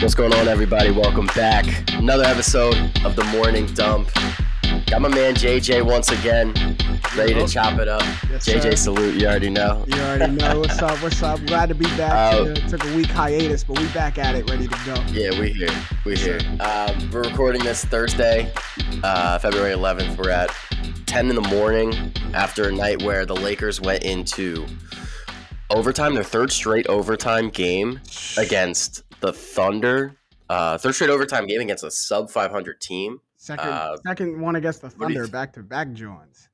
What's going on, everybody? Welcome back. Another episode of the Morning Dump. Got my man JJ once again, ready to chop it up. Yes, JJ, sir. salute. You already know. You already know what's up. What's up? Glad to be back. Uh, took, a, took a week hiatus, but we back at it, ready to go. Yeah, we here. We here. Um, we're recording this Thursday, uh, February 11th. We're at 10 in the morning after a night where the Lakers went into overtime, their third straight overtime game against the Thunder. Uh, third straight overtime game against a sub 500 team. Second, uh, second one against the Thunder, back to back joins.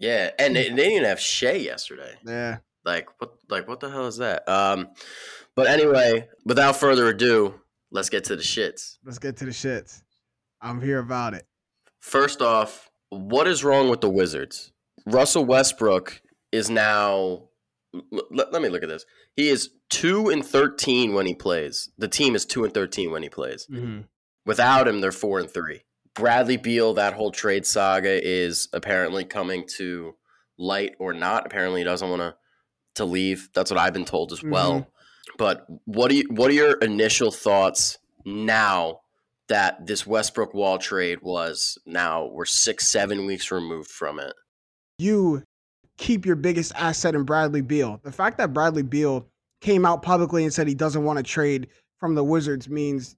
Yeah, and they, they didn't even have Shai yesterday. Yeah, Like what? Like what the hell is that? Um, but anyway, without further ado, let's get to the shits. let's get to the shits. I'm here about it. First off, what is wrong with the Wizards? Russell Westbrook is now. Let, let me look at this. He is two and thirteen when he plays. The team is two and thirteen when he plays. Mm-hmm. Without him, they're four and three. Bradley Beal, that whole trade saga is apparently coming to light or not. Apparently, he doesn't want to to leave. That's what I've been told as well. Mhm. But what do you what are your initial thoughts now that this Westbrook Wall trade was now we're six seven weeks removed from it? You keep your biggest asset in Bradley Beal. The fact that Bradley Beal came out publicly and said he doesn't want to trade from the Wizards means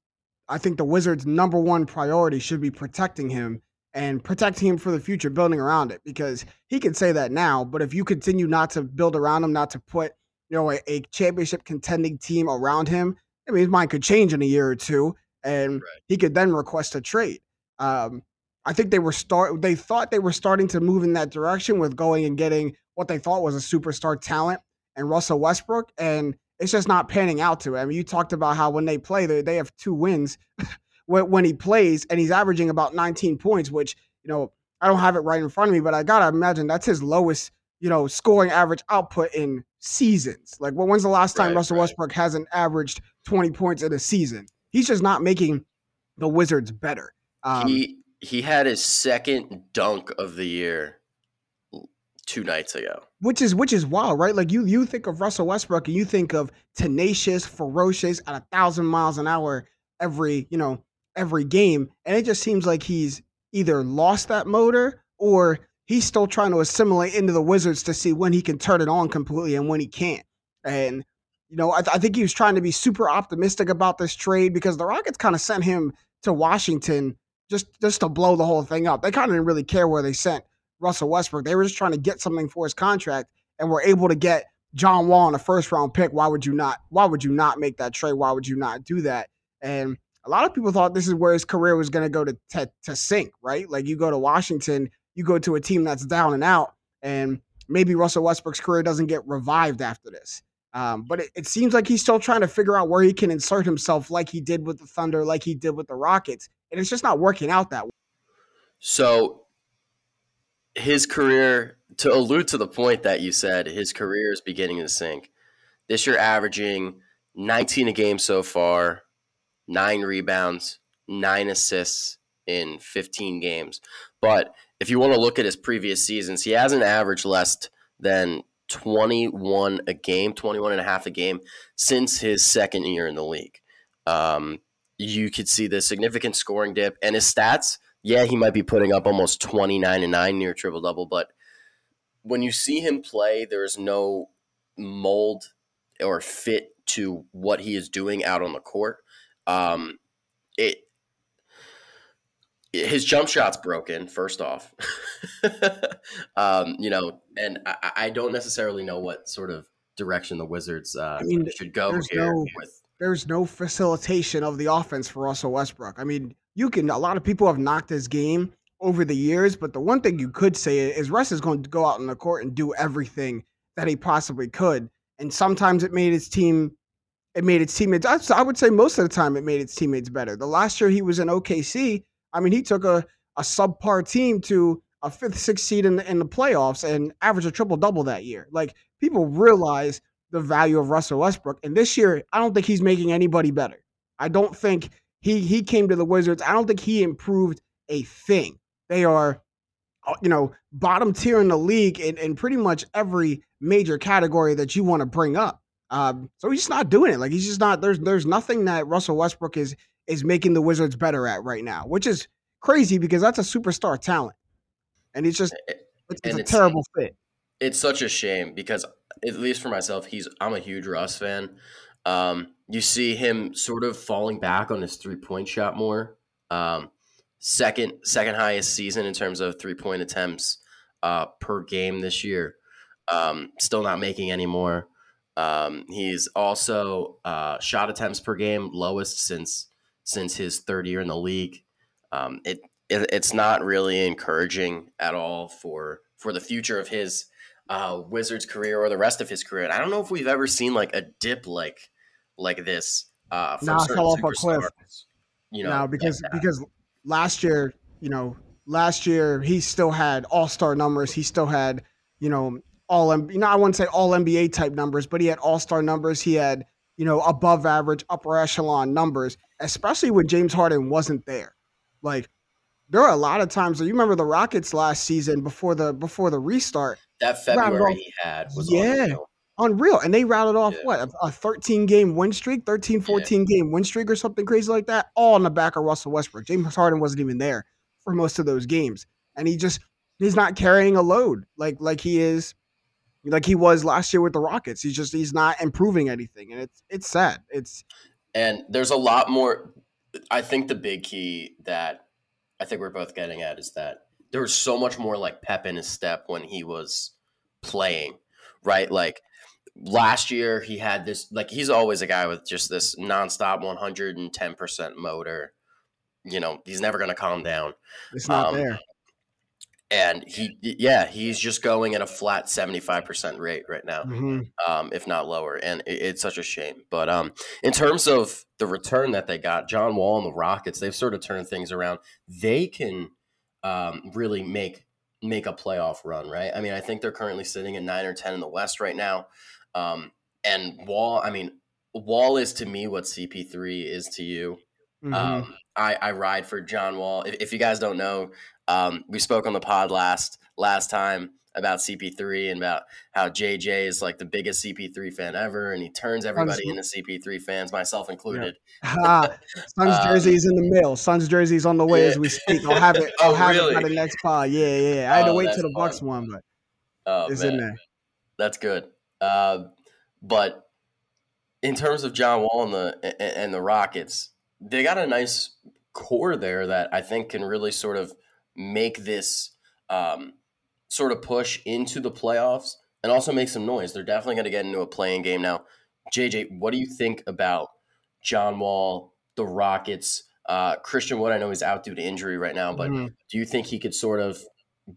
I think the Wizards' number one priority should be protecting him and protecting him for the future, building around it. Because he can say that now, but if you continue not to build around him, not to put you know a, a championship contending team around him, I mean his mind could change in a year or two, and Right. he could then request a trade. Um, I think they were start. They thought they were starting to move in that direction with going and getting what they thought was a superstar talent and Russell Westbrook, and it's just not panning out to it. I mean, you talked about how when they play, they they have two wins when when he plays, and he's averaging about 19 points, which you know I don't have it right in front of me, but I gotta imagine that's his lowest you know scoring average output in seasons. Like, well, when's the last time Right, Russell right. Westbrook hasn't averaged 20 points in a season? He's just not making the Wizards better. Um, he he had his second dunk of the year two nights ago. which is which is wild, right? Like you you think of Russell Westbrook and you think of tenacious, ferocious at a thousand miles an hour every you know every game, and it just seems like he's either lost that motor or he's still trying to assimilate into the Wizards to see when he can turn it on completely and when he can't. And you know, I, I think he was trying to be super optimistic about this trade because the Rockets kind of sent him to Washington just just to blow the whole thing up. They kind of didn't really care where they sent Russell Westbrook. They were just trying to get something for his contract and were able to get John Wall in a first round pick. Why would you not? Why would you not make that trade? Why would you not do that? And a lot of people thought this is where his career was going to go to, to to sink, right? Like you go to Washington, you go to a team that's down and out, and maybe Russell Westbrook's career doesn't get revived after this. Um, but it, it seems like he's still trying to figure out where he can insert himself, like he did with the Thunder, like he did with the Rockets, and it's just not working out that way. So his career, to allude to the point that you said, his career is beginning to sink. This year, averaging 19 a game so far, nine rebounds, nine assists in 15 games. But if you want to look at his previous seasons, he hasn't averaged less than 21 a game, 21 and a half a game since his second year in the league. Um, you could see the significant scoring dip and his stats yeah, he might be putting up almost 29 and 9 near triple double, but when you see him play, there's no mold or fit to what he is doing out on the court. Um, it his jump shot's broken. First off, um, you know, and I, I don't necessarily know what sort of direction the Wizards uh, I mean, should go there's here no- with. there's no facilitation of the offense for Russell Westbrook. I mean, you can a lot of people have knocked his game over the years, but the one thing you could say is Russ is going to go out on the court and do everything that he possibly could. And sometimes it made his team it made its teammates I would say most of the time it made its teammates better. The last year he was in OKC, I mean, he took a a subpar team to a fifth, sixth seed in the, in the playoffs and averaged a triple double that year. Like people realize the value of Russell Westbrook. And this year, I don't think he's making anybody better. I don't think he he came to the Wizards. I don't think he improved a thing. They are, uh, you know, bottom tier in the league in, in pretty much every major category that you want to bring up. Um, so he's just not doing it. Like he's just not. There's there's nothing that Russell Westbrook is is making the Wizards better at right now, which is crazy because that's a superstar talent, and it's just it's, it's a it's, terrible fit. It's such a shame because at least for myself, he's I'm a huge Russ fan. Um, you see him sort of falling back on his three point shot more. Um, second second highest season in terms of three point attempts uh, per game this year. Um, still not making any more. Um, he's also uh, shot attempts per game lowest since since his third year in the league. Um, it, it, it's not really encouraging at all for for the future of his uh, Wizards career or the rest of his career. And I don't know if we've ever seen like a dip like like this. Uh, from nah, fell off a cliff. You know, no, because like because last year, you know, last year he still had all star numbers. He still had, you know, all you know, I wouldn't say all NBA type numbers, but he had all star numbers. He had, you know, above average, upper echelon numbers, especially when James Harden wasn't there. Like there are a lot of times you remember the Rockets last season before the before the restart. That February he had was yeah. Unreal. And they rattled off yeah. what a, a 13 game win streak, 13, 14 yeah. game win streak or something crazy like that, all on the back of Russell Westbrook. James Harden wasn't even there for most of those games. And he just he's not carrying a load like like he is like he was last year with the Rockets. He's just he's not improving anything. And it's it's sad. It's and there's a lot more I think the big key that I think we're both getting at is that there was so much more like pep in his step when he was playing, right? Like last year he had this like he's always a guy with just this nonstop 110% motor. You know, he's never going to calm down. It's not um, there. And he, yeah, he's just going at a flat seventy-five percent rate right now, mm-hmm. um, if not lower. And it, it's such a shame. But um, in terms of the return that they got, John Wall and the Rockets, they've sort of turned things around. They can um, really make make a playoff run, right? I mean, I think they're currently sitting at nine or ten in the West right now. Um, and Wall, I mean, Wall is to me what CP3 is to you. Mm-hmm. Um, I, I ride for John Wall. If, if you guys don't know, um, we spoke on the pod last last time about CP3 and about how JJ is like the biggest CP3 fan ever, and he turns everybody into CP3 fans, myself included. Yeah. Ah, Suns um, jersey is in the mail. Suns jersey is on the way yeah. as we speak. I'll have it. I'll oh, have really? it by the next pod. Yeah, yeah. I had oh, to wait till the Bucks one, but oh, it's man. in there. That's good. Uh, but in terms of John Wall and the and the Rockets, they got a nice core there that I think can really sort of make this. Um, sort of push into the playoffs and also make some noise. They're definitely going to get into a playing game now. JJ, what do you think about John Wall, the Rockets, uh, Christian Wood? I know he's out due to injury right now, but mm-hmm. do you think he could sort of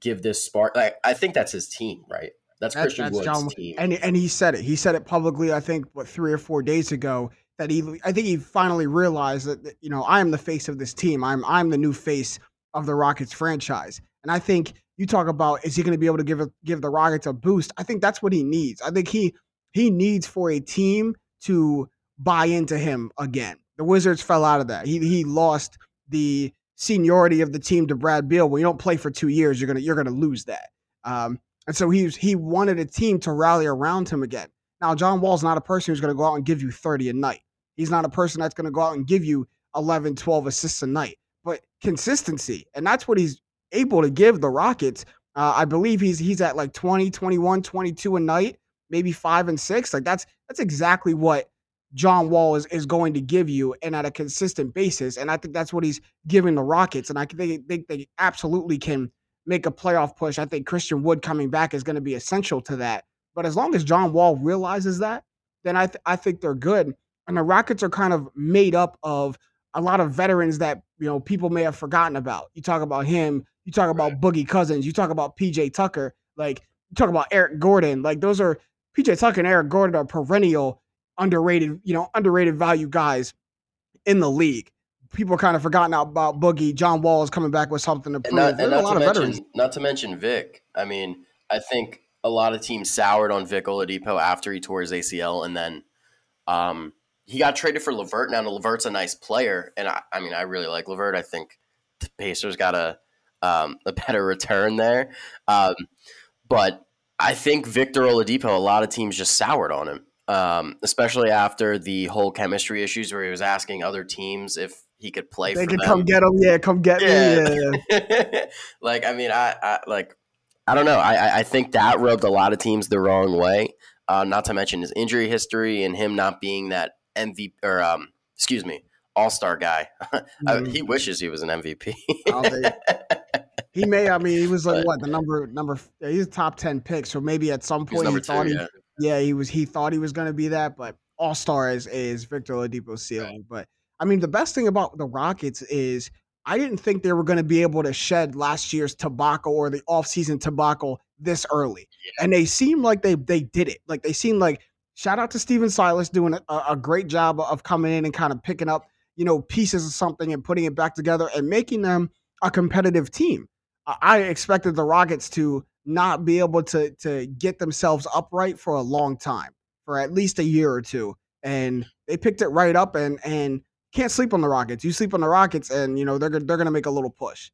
give this spark? Like, I think that's his team, right? That's, that's Christian that's Wood's John, team, and and he said it. He said it publicly. I think what three or four days ago that he. I think he finally realized that, that you know I am the face of this team. I'm I'm the new face of the Rockets franchise, and I think you talk about is he going to be able to give a, give the Rockets a boost? I think that's what he needs. I think he he needs for a team to buy into him again. The Wizards fell out of that. He he lost the seniority of the team to Brad Beal. When you don't play for two years, you're gonna you're gonna lose that. Um, and so he he wanted a team to rally around him again. Now John Wall's not a person who's gonna go out and give you 30 a night. He's not a person that's gonna go out and give you 11, 12 assists a night. But consistency, and that's what he's able to give the Rockets. Uh, I believe he's he's at like 20, 21, 22 a night, maybe five and six. Like that's that's exactly what John Wall is, is going to give you and at a consistent basis. And I think that's what he's giving the Rockets. And I think they, they absolutely can make a playoff push. I think Christian Wood coming back is going to be essential to that. But as long as John Wall realizes that, then I, th- I think they're good. And the Rockets are kind of made up of a lot of veterans that you know people may have forgotten about. You talk about him, you talk about right. Boogie Cousins, you talk about PJ Tucker, like you talk about Eric Gordon. Like those are PJ Tucker and Eric Gordon are perennial underrated, you know, underrated value guys in the league. People are kind of forgotten about Boogie. John Wall is coming back with something to prove. And not, and not to mention, Not to mention Vic. I mean, I think a lot of teams soured on Vic Oladipo after he tore his ACL, and then um, he got traded for LeVert. Now LeVert's a nice player, and I, I mean I really like LeVert. I think the Pacers got a um, a better return there, um, but I think Victor Oladipo. A lot of teams just soured on him, um, especially after the whole chemistry issues, where he was asking other teams if he could play. They could them. come get him. Yeah, come get Yeah. me. Yeah. like I mean, I, I like I don't know. I I- I think that rubbed a lot of teams the wrong way. Uh, not to mention his injury history and him not being that MVP or um, excuse me, All Star guy. I- Mhm. he wishes he was an MVP. I don't think- He may. I mean, he was like But- what the number number. He's a top ten pick, so maybe at some point he thought two. he Yeah. yeah, he was he thought he was going to be that, but All Star is is Victor Oladipo's ceiling. But I mean, the best thing about the Rockets is I didn't think they were going to be able to shed last year's tobacco or the offseason tobacco this early, and they seem like they they did it. Like they seem like shout out to Stephen Silas doing a, a great job of coming in and kind of picking up you know pieces of something and putting it back together and making them a competitive team. I- expected the Rockets to not be able to to get themselves upright for a long time, for at least a year or two, and they picked it right up and and can't sleep on the Rockets. You sleep on the Rockets, and you know they're gonna- they're going to make a little push.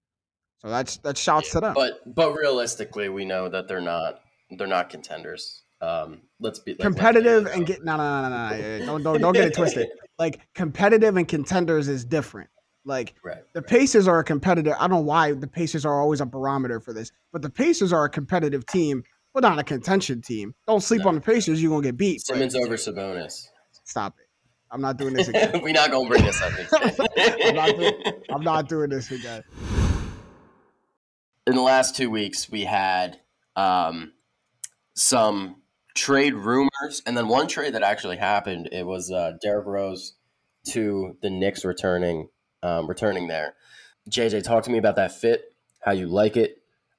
So that's that shouts to them. But but realistically, we know that they're not they're not contenders. Um, let's be like, let's be competitive and get no no no no, no, yeah, don't don't don't get it twisted. Like competitive and contenders is different. Like right. the Pacers are a competitor. I don't know why the Pacers are always a barometer for this, but the Pacers are a competitive team, but not a contention team. Don't sleep No. on the Pacers; you're gonna get beat. Simmons over Sabonis. Stop it. I'm not doing this again. We're not gonna bring this up. I'm not doing- I'm not doing this again. in the last two weeks we had um, some trade rumors and then one trade that actually happened it was uh, Derrick Rose to the Knicks returning um, returning there JJ talk to me about that fit how you like it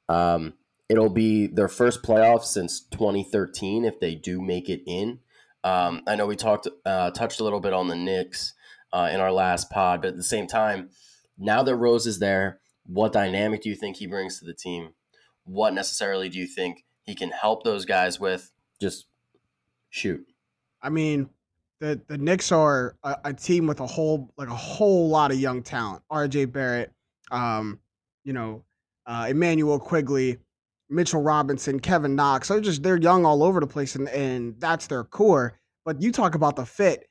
um, it'll be their first playoff since 2013 if they do make it in um, I know we talked uh, touched a little bit on the Knicks uh, in our last pod but at the same time now that Rose is there what dynamic do you think he brings to the team? What necessarily do you think he can help those guys with? Just shoot. I mean, the the Knicks are a, a team with a whole like a whole lot of young talent. R.J. Barrett, um, you know, uh, Immanuel Quickley, Mitchell Robinson, Kevin Knox. They're just they're young all over the place, and and that's their core. But you talk about the fit.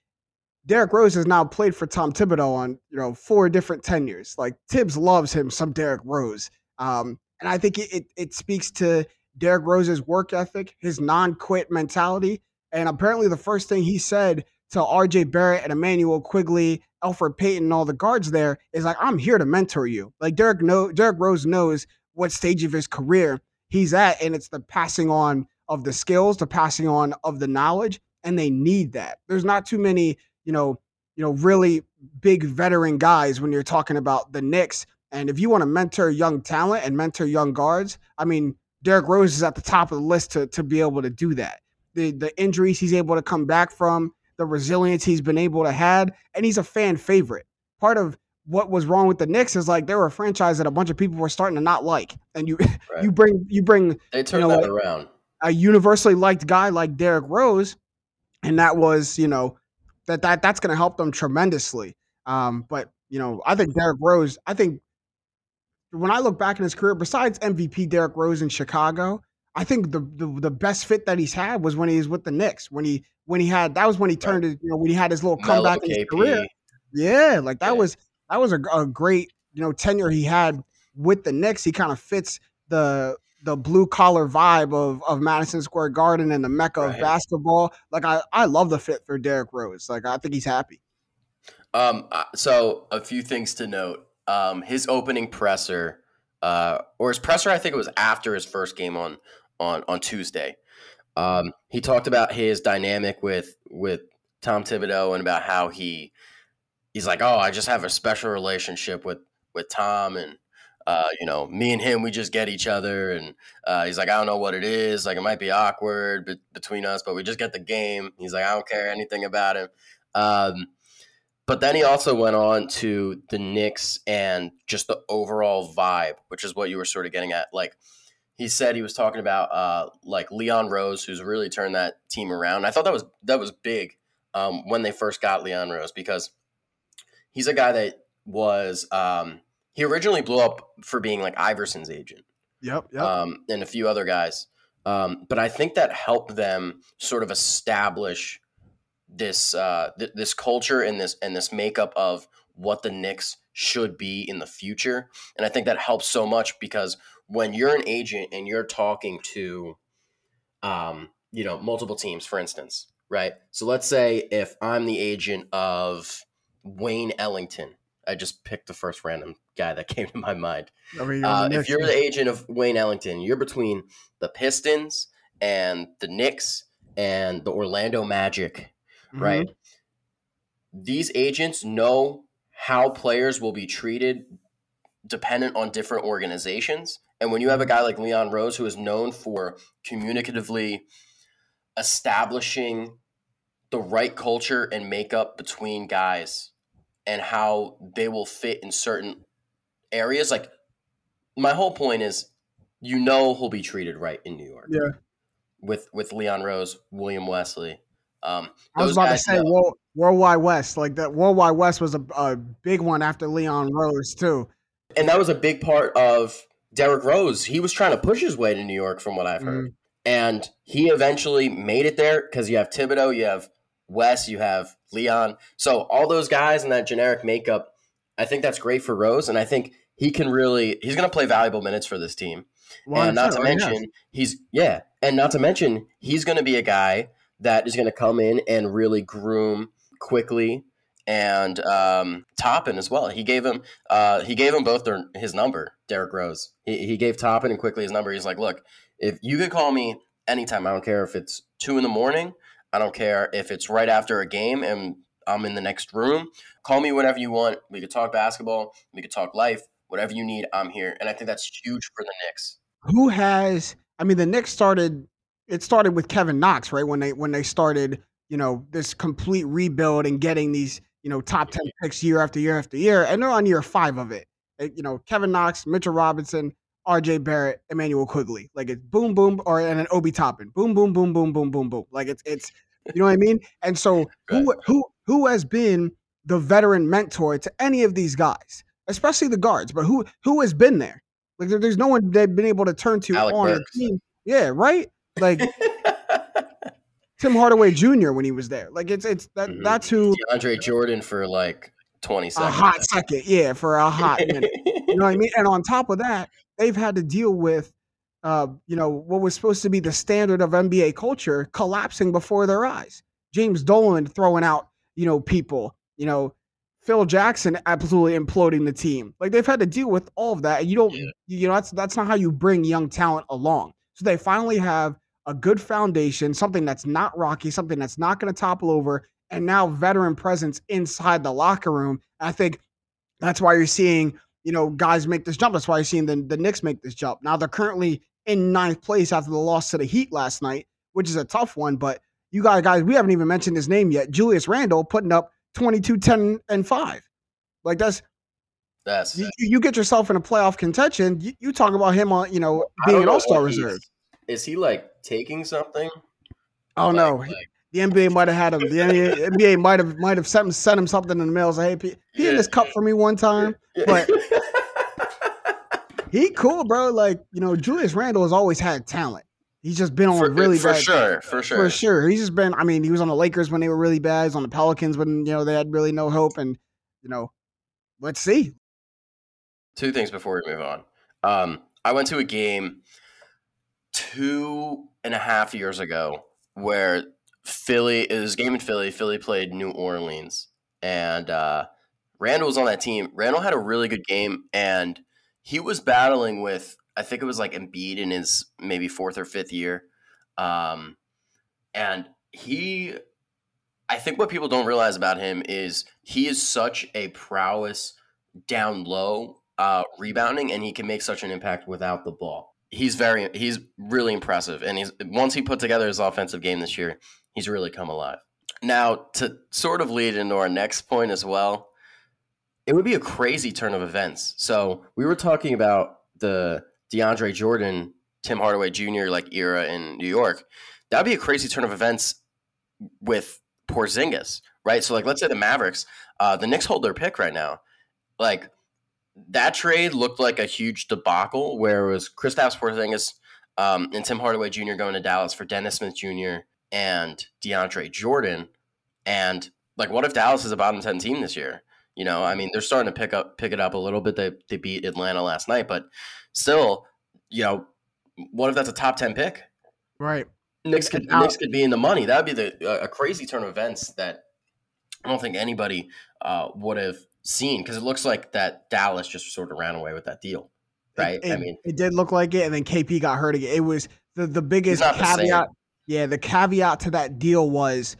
Derrick Rose has now played for Tom Thibodeau on you know four different tenures. Like Thibs loves him some Derrick Rose, um, and I think it, it it speaks to Derrick Rose's work ethic, his non-quit mentality, and apparently the first thing he said to R.J. Barrett and Immanuel Quickley, Elfrid Payton, and all the guards there is like, "I'm here to mentor you." Like Derrick know Derrick Rose knows what stage of his career he's at, and it's the passing on of the skills, the passing on of the knowledge, and they need that. There's not too many you know, you know, really big veteran guys when you're talking about the Knicks. And if you want to mentor young talent and mentor young guards, I mean, Derrick Rose is at the top of the list to to be able to do that. The the injuries he's able to come back from, the resilience he's been able to had, and he's a fan favorite. Part of what was wrong with the Knicks is like they were a franchise that a bunch of people were starting to not like, and you Right. you bring you bring they turned know that what? around. a universally liked guy like Derrick Rose, and that was, you know, that that that's going to help them tremendously. Um, but you know, I think Derrick Rose. I think when I look back in his career, besides MVP Derrick Rose in Chicago, I think the, the the best fit that he's had was when he was with the Knicks. When he when he had that was when he turned his, you know when he had his little comeback in his career. Yeah, like that Yeah. was that was a, a great you know tenure he had with the Knicks. He kind of fits the the blue collar vibe of of Madison Square Garden and the mecca of basketball. Like I I love the fit for Derrick Rose. Like I think he's happy. Um, uh, so a few things to note. Um, his opening presser, uh, or his presser, I think it was after his first game on on on Tuesday. Um, he talked about his dynamic with with Tom Thibodeau and about how he he's like, oh, I just have a special relationship with with Tom and. Uh, you know, me and him, we just get each other, and uh, he's like, I don't know what it is. Like, it might be awkward be- between us, but we just get the game. He's like, I don't care anything about him. Um, but then he also went on to the Knicks and just the overall vibe, which is what you were sort of getting at. Like he said he was talking about uh, like Leon Rose, who's really turned that team around. I thought that was that was big um, when they first got Leon Rose because he's a guy that was um, he originally blew up for being like Iverson's agent. Yep, yep. Um, and a few other guys. Um, but I think that helped them sort of establish this uh, th- this culture and this and this makeup of what the Knicks should be in the future. And I think that helps so much because when you're an agent and you're talking to, um, you know, multiple teams, for instance, right? So let's say if I'm the agent of Wayne Ellington, I just picked the first random guy that came to my mind. Uh, if you're the agent of Wayne Ellington, you're between the Pistons and the Knicks and the Orlando Magic, mm-hmm. right? These agents know how players will be treated dependent on different organizations. And when you have a guy like Leon Rose, who is known for communicatively establishing the right culture and makeup between guys and how they will fit in certain areas. Like my whole point is, you know, he'll be treated right in New York. Yeah. With with Leon Rose, William Wesley. Um, I was about to say World, Worldwide West, like that. Worldwide West was a, a big one after Leon Rose too, and that was a big part of Derrick Rose. He was trying to push his way to New York, from what I've heard, mm. and he eventually made it there because you have Thibodeau, you have Wes, you have Leon. So all those guys in that generic makeup, I think that's great for Rose, and I think he can really he's going to play valuable minutes for this team. Well, and not to mention he's yeah, and not to mention he's going to be a guy that is going to come in and really groom Quickley and um, Toppin as well. He gave him uh, he gave him both their, his number, Derrick Rose. He, he gave Toppin and Quickley his number. He's like, look, if you can call me anytime, I don't care if it's two in the morning I don't care if it's right after a game and I'm in the next room. Call me whenever you want. We could talk basketball. We could talk life. Whatever you need, I'm here. And I think that's huge for the Knicks. Who has? I mean, the Knicks started. It started with Kevin Knox, right? When they when they started, you know, this complete rebuild and getting these, you know, top ten picks year after year after year, and they're on year five of it. it you know, Kevin Knox, Mitchell Robinson, RJ Barrett, Immanuel Quickley. Like it's boom, boom, or and an Obi Toppin. Boom, boom, boom, boom, boom, boom, boom. Like it's it's you know what I mean? And so who who who has been the veteran mentor to any of these guys, especially the guards, but who who has been there? Like there, there's no one they've been able to turn to Alec on Burks. the team. Yeah, right? Like Tim Hardaway Jr. when he was there. Like it's it's that mm-hmm. that's who Andre Jordan for like 20 seconds. A hot second, yeah, for a hot minute. you know what I mean? And on top of that, they've had to deal with, uh, you know, what was supposed to be the standard of NBA culture collapsing before their eyes. James Dolan throwing out, you know, people, you know, Phil Jackson absolutely imploding the team. Like they've had to deal with all of that. And you don't, yeah. you know, that's that's not how you bring young talent along. So they finally have a good foundation, something that's not rocky, something that's not going to topple over, and now veteran presence inside the locker room. I think that's why you're seeing you know, guys make this jump. That's why you're seeing the, the Knicks make this jump. Now they're currently in ninth place after the loss to the Heat last night, which is a tough one. But you guys, guys, we haven't even mentioned his name yet. Julius Randle putting up 22, 10, and 5. Like that's that's you, you get yourself in a playoff contention. You, you talk about him on, you know, being an all star reserve. Is he like taking something? Oh like, no. Like, the NBA might have had him. The NBA, NBA might have might have sent him, sent him something in the mail. Say, hey, he in this cup for me one time, but he cool, bro. Like you know, Julius Randle has always had talent. He's just been on for, really for bad. sure, for sure, for sure. He's just been. I mean, he was on the Lakers when they were really bad. He's on the Pelicans when you know they had really no hope. And you know, let's see. Two things before we move on. Um, I went to a game two and a half years ago where Philly, it was game in Philly. Philly played New Orleans, and uh, Randle was on that team. Randle had a really good game, and he was battling with I think it was like Embiid in his maybe fourth or fifth year, um, and he. I think what people don't realize about him is he is such a prowess down low uh, rebounding, and he can make such an impact without the ball. He's very, he's really impressive, and he's once he put together his offensive game this year, he's really come alive. Now, to sort of lead into our next point as well, it would be a crazy turn of events. So we were talking about the DeAndre Jordan Tim Hardaway Jr. like era in New York, that'd be a crazy turn of events with Porzingis, right? So like, let's say the Mavericks, uh, the Knicks hold their pick right now, like that trade looked like a huge debacle where it was Kristaps Porzingis um, and Tim Hardaway Jr. going to Dallas for Dennis Smith Jr. and DeAndre Jordan, and like, what if Dallas is a bottom ten team this year? You know, I mean, they're starting to pick up pick it up a little bit. They they beat Atlanta last night, but still, you know, what if that's a top ten pick? Right. Knicks could Knicks could be in the money. That would be the a crazy turn of events that I don't think anybody uh, would have seen because it looks like that Dallas just sort of ran away with that deal, right? It, it, I mean, it did look like it, and then KP got hurt again. It was the the biggest caveat. The yeah, the caveat to that deal was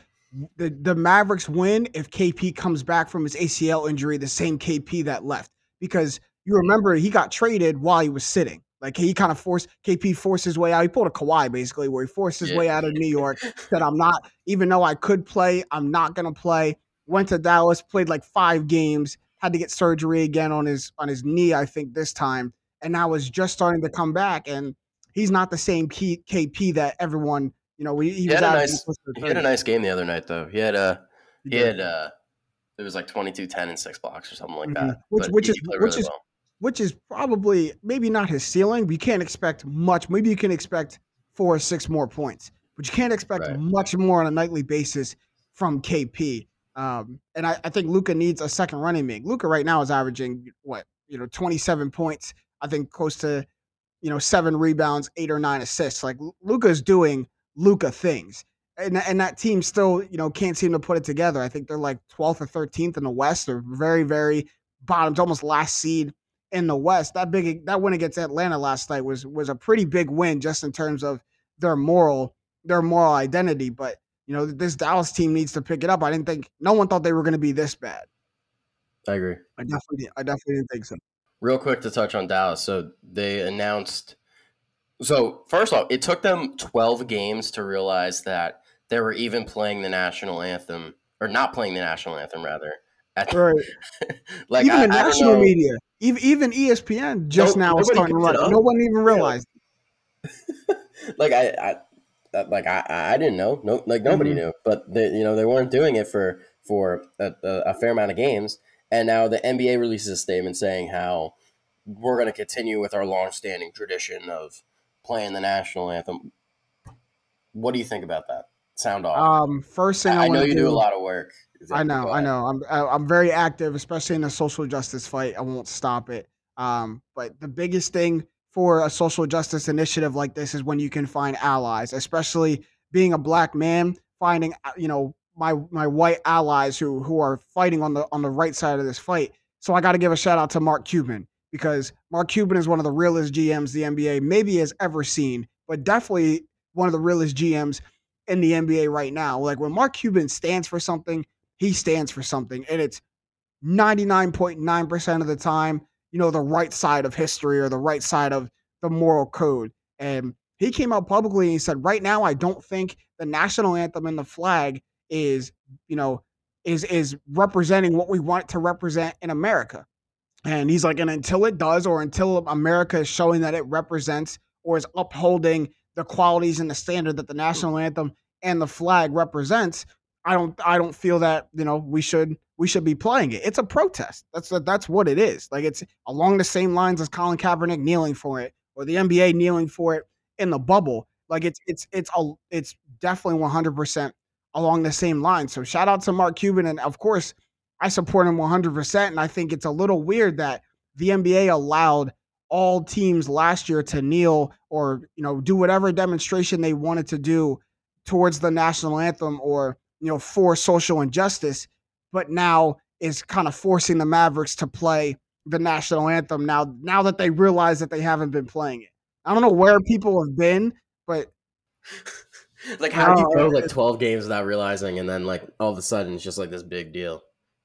the the Mavericks win if KP comes back from his ACL injury, the same KP that left. Because you remember he got traded while he was sitting. Like he kind of forced KP forced his way out. He pulled a Kawhi basically, where he forced his yeah. way out of New York. said, "I'm not, even though I could play, I'm not gonna play." Went to Dallas, played like five games, had to get surgery again on his on his knee, I think this time, and now is just starting to come back. And he's not the same KP that everyone you know, we, he, he had a nice he had a nice game the other night though. He had a he, he had uh it was like 22 10 and six blocks or something like mm-hmm. that. Which which is which is well. which is probably maybe not his ceiling, but you can't expect much. Maybe you can expect four or six more points, but you can't expect right. much more on a nightly basis from KP. Um, and I, I think Luka needs a second running mate. Luka right now is averaging what you know 27 points. I think close to you know seven rebounds, eight or nine assists. Like Luka is doing Luka things. And, and that team still, you know, can't seem to put it together. I think they're like 12th or 13th in the West. They're very, very bottom, almost last seed in the West. That big that win against Atlanta last night was was a pretty big win just in terms of their moral their moral identity. But you know, this Dallas team needs to pick it up. I didn't think no one thought they were going to be this bad. I agree. I definitely I definitely didn't think so. Real quick to touch on Dallas. So they announced so first off, it took them 12 games to realize that they were even playing the national anthem, or not playing the national anthem, rather. At, right. like even I, the national media, even even ESPN, just no, now is starting to run. No one even realized. like I, I, like I, I didn't know. No, like nobody mm-hmm. knew. But they, you know, they weren't doing it for for a, a fair amount of games. And now the NBA releases a statement saying how we're going to continue with our long-standing tradition of playing the national anthem. What do you think about that? Sound off. Um, first thing I, I know you do, do, a lot of work. I know, I know. I'm I'm very active, especially in the social justice fight. I won't stop it. Um, but the biggest thing for a social justice initiative like this is when you can find allies, especially being a black man, finding uh, you know my my white allies who who are fighting on the on the right side of this fight. So I got to give a shout out to Mark Cuban because Mark Cuban is one of the realest GMs the NBA maybe has ever seen, but definitely one of the realest GMs in the NBA right now. Like when Mark Cuban stands for something, he stands for something, and it's 99.9% of the time, you know, the right side of history or the right side of the moral code. And he came out publicly and he said, right now, I don't think the national anthem and the flag is, you know, is is representing what we want to represent in America. And he's like, and until it does, or until America is showing that it represents or is upholding the qualities and the standard that the national anthem and the flag represents, I don't I don't feel that, you know, we should we should be playing it. It's a protest. That's that's what it is. Like it's along the same lines as Colin Kaepernick kneeling for it or the NBA kneeling for it in the bubble. Like it's it's it's a it's definitely 100% along the same line. So shout out to Mark Cuban and of course I support him 100%. And I think it's a little weird that the NBA allowed all teams last year to kneel or, you know, do whatever demonstration they wanted to do towards the national anthem or, you know, for social injustice, but now is kind of forcing the Mavericks to play the national anthem now now that they realize that they haven't been playing it. I don't know where people have been, but like how do you go like 12 games without realizing and then like all of a sudden it's just like this big deal.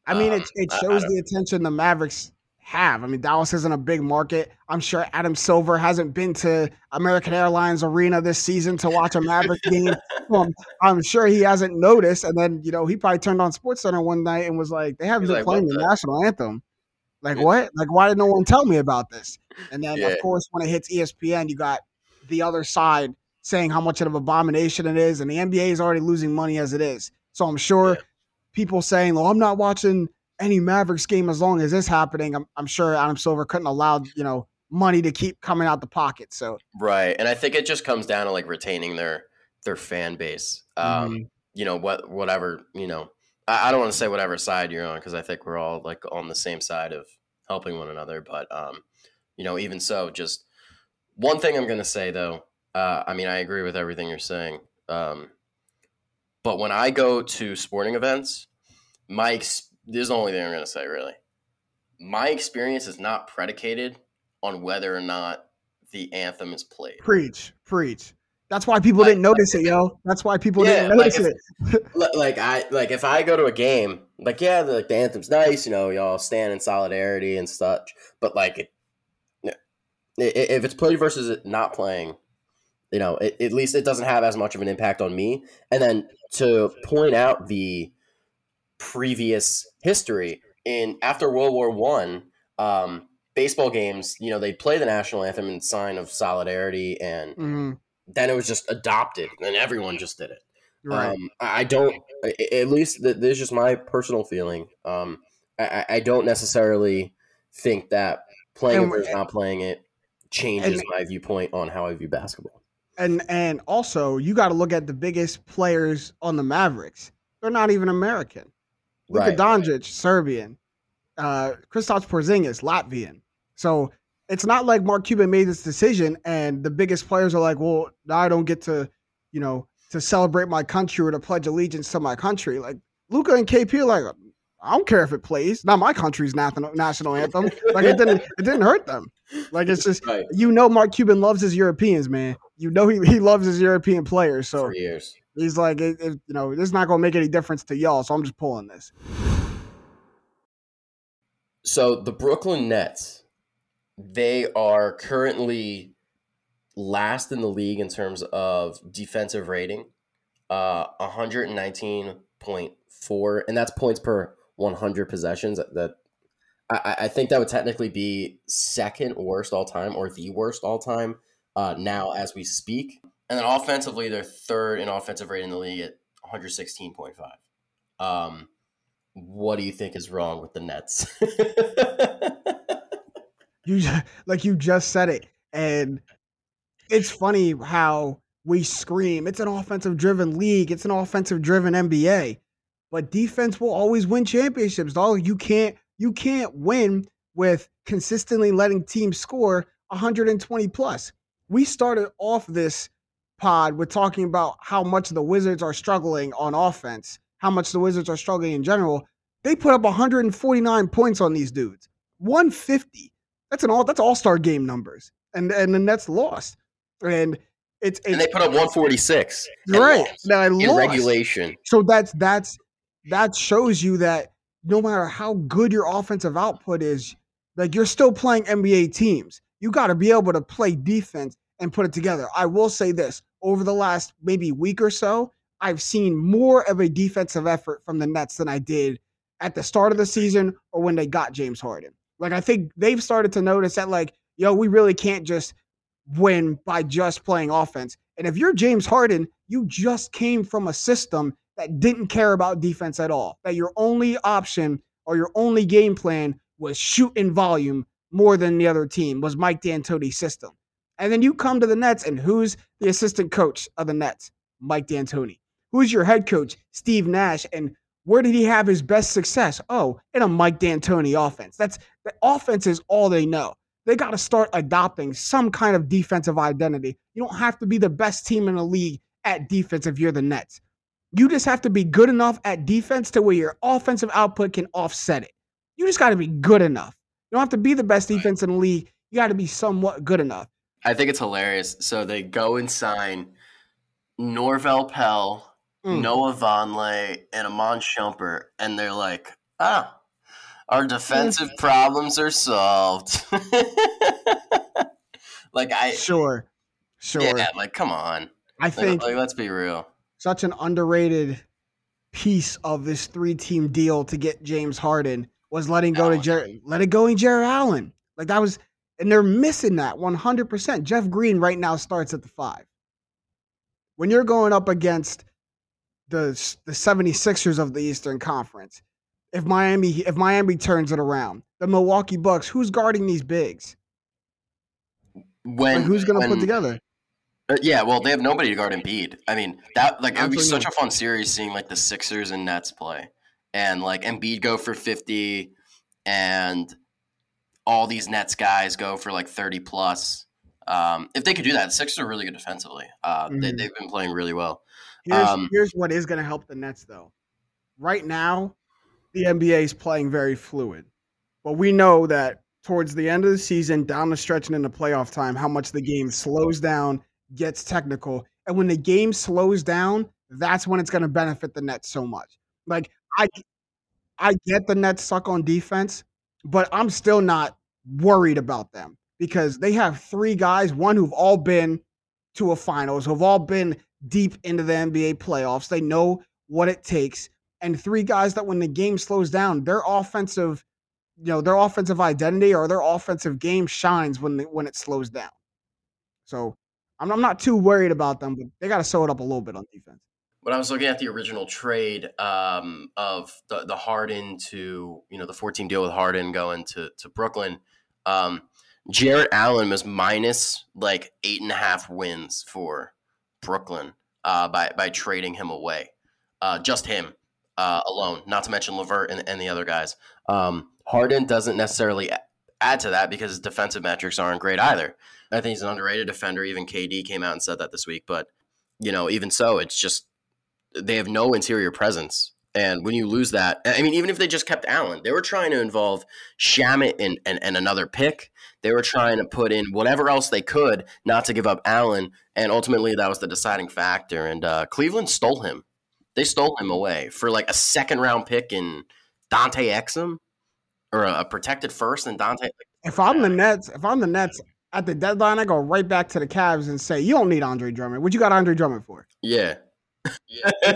I mean, um, it, it shows the attention the Mavericks have. I mean, Dallas isn't a big market. I'm sure Adam Silver hasn't been to American Airlines Arena this season to watch a Maverick game. Um, I'm sure he hasn't noticed. And then, you know, he probably turned on Sports Center one night and was like, they haven't He's been like, playing the, the national anthem. Like, what? Like, why did no one tell me about this? And then, yeah. of course, when it hits ESPN, you got the other side saying how much of an abomination it is, and the NBA is already losing money as it is. So I'm sure yeah. people saying, "Well, I'm not watching any Mavericks game as long as this happening." I'm, I'm sure Adam Silver couldn't allow you know money to keep coming out the pocket. So right, and I think it just comes down to like retaining their their fan base. Um, mm-hmm. You know what, whatever you know. I, I don't want to say whatever side you're on because I think we're all like on the same side of helping one another. But um, you know, even so, just one thing I'm going to say though. Uh, I mean, I agree with everything you're saying. Um, but when I go to sporting events, my ex- this is the only thing I'm going to say really. My experience is not predicated on whether or not the anthem is played. Preach, preach. That's why people like, didn't notice like, it, yo. That's why people yeah, didn't notice like if, it. like I like if I go to a game, like yeah, the, like the anthem's nice, you know, y'all stand in solidarity and such. But like it, if it's played versus not playing, you know, it, at least it doesn't have as much of an impact on me. And then to point out the previous history in after World War One, um, baseball games, you know, they'd play the national anthem in sign of solidarity and. Mm-hmm then it was just adopted, and everyone just did it. Right. Um, I don't. At least this is just my personal feeling. Um, I, I don't necessarily think that playing and, it versus not playing it changes and, my viewpoint on how I view basketball. And and also, you got to look at the biggest players on the Mavericks. They're not even American. Luka right. Doncic, Serbian. Uh, Kristaps Porzingis, Latvian. So it's not like Mark Cuban made this decision and the biggest players are like, well, now I don't get to, you know, to celebrate my country or to pledge allegiance to my country. Like Luka and KP are like, I don't care if it plays. Not my country's national national anthem. Like it didn't it didn't hurt them. Like it's just right. you know Mark Cuban loves his Europeans, man. You know he, he loves his European players. So For years. He's like, it, it, you know, this is not gonna make any difference to y'all. So I'm just pulling this. So the Brooklyn Nets they are currently last in the league in terms of defensive rating, uh, 119.4, and that's points per 100 possessions. That I, I, think that would technically be second worst all time or the worst all time uh, now as we speak. And then offensively, they're third in offensive rating in the league at 116.5. Um, what do you think is wrong with the Nets? You like you just said it, and it's funny how we scream it's an offensive driven league, it's an offensive driven NBA, but defense will always win championships. Dog, you can't you can't win with consistently letting teams score 120 plus. We started off this pod with talking about how much the Wizards are struggling on offense, how much the Wizards are struggling in general. They put up 149 points on these dudes. 150. That's an all that's all star game numbers, and and the Nets lost, and it's, it's and they put up 146 right now in lost. regulation. So that's that's that shows you that no matter how good your offensive output is, like you're still playing NBA teams. You got to be able to play defense and put it together. I will say this: over the last maybe week or so, I've seen more of a defensive effort from the Nets than I did at the start of the season or when they got James Harden. Like I think they've started to notice that like, yo, we really can't just win by just playing offense. And if you're James Harden, you just came from a system that didn't care about defense at all. That your only option or your only game plan was shoot in volume more than the other team was Mike D'Antoni's system. And then you come to the Nets, and who's the assistant coach of the Nets? Mike D'Antoni. Who's your head coach? Steve Nash. And where did he have his best success? Oh, in a Mike D'Antoni offense. That's the offense is all they know. They got to start adopting some kind of defensive identity. You don't have to be the best team in the league at defense if you're the Nets. You just have to be good enough at defense to where your offensive output can offset it. You just got to be good enough. You don't have to be the best defense in the league. You got to be somewhat good enough. I think it's hilarious. So they go and sign Norvel Pelle, mm. Noah Vonleh, and Iman Shumpert, and they're like, ah, our defensive problems are solved. like I sure, sure. Yeah, like come on. I think like, let's be real. Such an underrated piece of this three-team deal to get James Harden was letting go oh, to let it go in Jarrett Allen. Like that was And they're missing that 100%. Jeff Green right now starts at the five. When you're going up against the the 76ers of the Eastern Conference, if Miami if Miami turns it around, the Milwaukee Bucks, who's guarding these bigs? When Like, who's going to put together? Uh, yeah, well, they have nobody to guard Embiid. I mean, that like it would be such a fun series seeing like the Sixers and Nets play, and like Embiid go for fifty, and all these Nets guys go for like thirty plus. Um, if they could do that, the Sixers are really good defensively. Uh, they, Mhm. they've been playing really well. Here's, Um, here's what is going to help the Nets, though. Right now, the NBA is playing very fluid, but we know that towards the end of the season, down the stretch and in the playoff time, how much the game slows down, gets technical, and when the game slows down, that's when it's going to benefit the Nets so much. Like I, I get the Nets suck on defense, but I'm still not worried about them because they have three guys, one who've all been to a finals, who've all been deep into the NBA playoffs. They know what it takes. And three guys that when the game slows down, their offensive, you know, their offensive identity or their offensive game shines when the, when it slows down. So I'm, I'm not too worried about them, but they got to sew it up a little bit on defense. When I was looking at the original trade um, of the the Harden to you know the 14 deal with Harden going to to Brooklyn, um, Allen was minus like eight and a half wins for Brooklyn uh, by by trading him away, uh, just him uh, alone. Not to mention LeVert and, and the other guys. Um, Harden doesn't necessarily add to that because his defensive metrics aren't great either. I think he's an underrated defender. Even KD came out and said that this week, but you know, even so, it's just they have no interior presence. And when you lose that, I mean, even if they just kept Allen, they were trying to involve Shamet and, and, and another pick. They were trying to put in whatever else they could not to give up Allen. And ultimately, that was the deciding factor. And uh, Cleveland stole him. They stole him away for like a second round pick in Dante Exum or a, a protected first and Dante. If I'm the Nets, if I'm the Nets at the deadline, I go right back to the Cavs and say, "You don't need Andre Drummond. What you got Andre Drummond for? Yeah.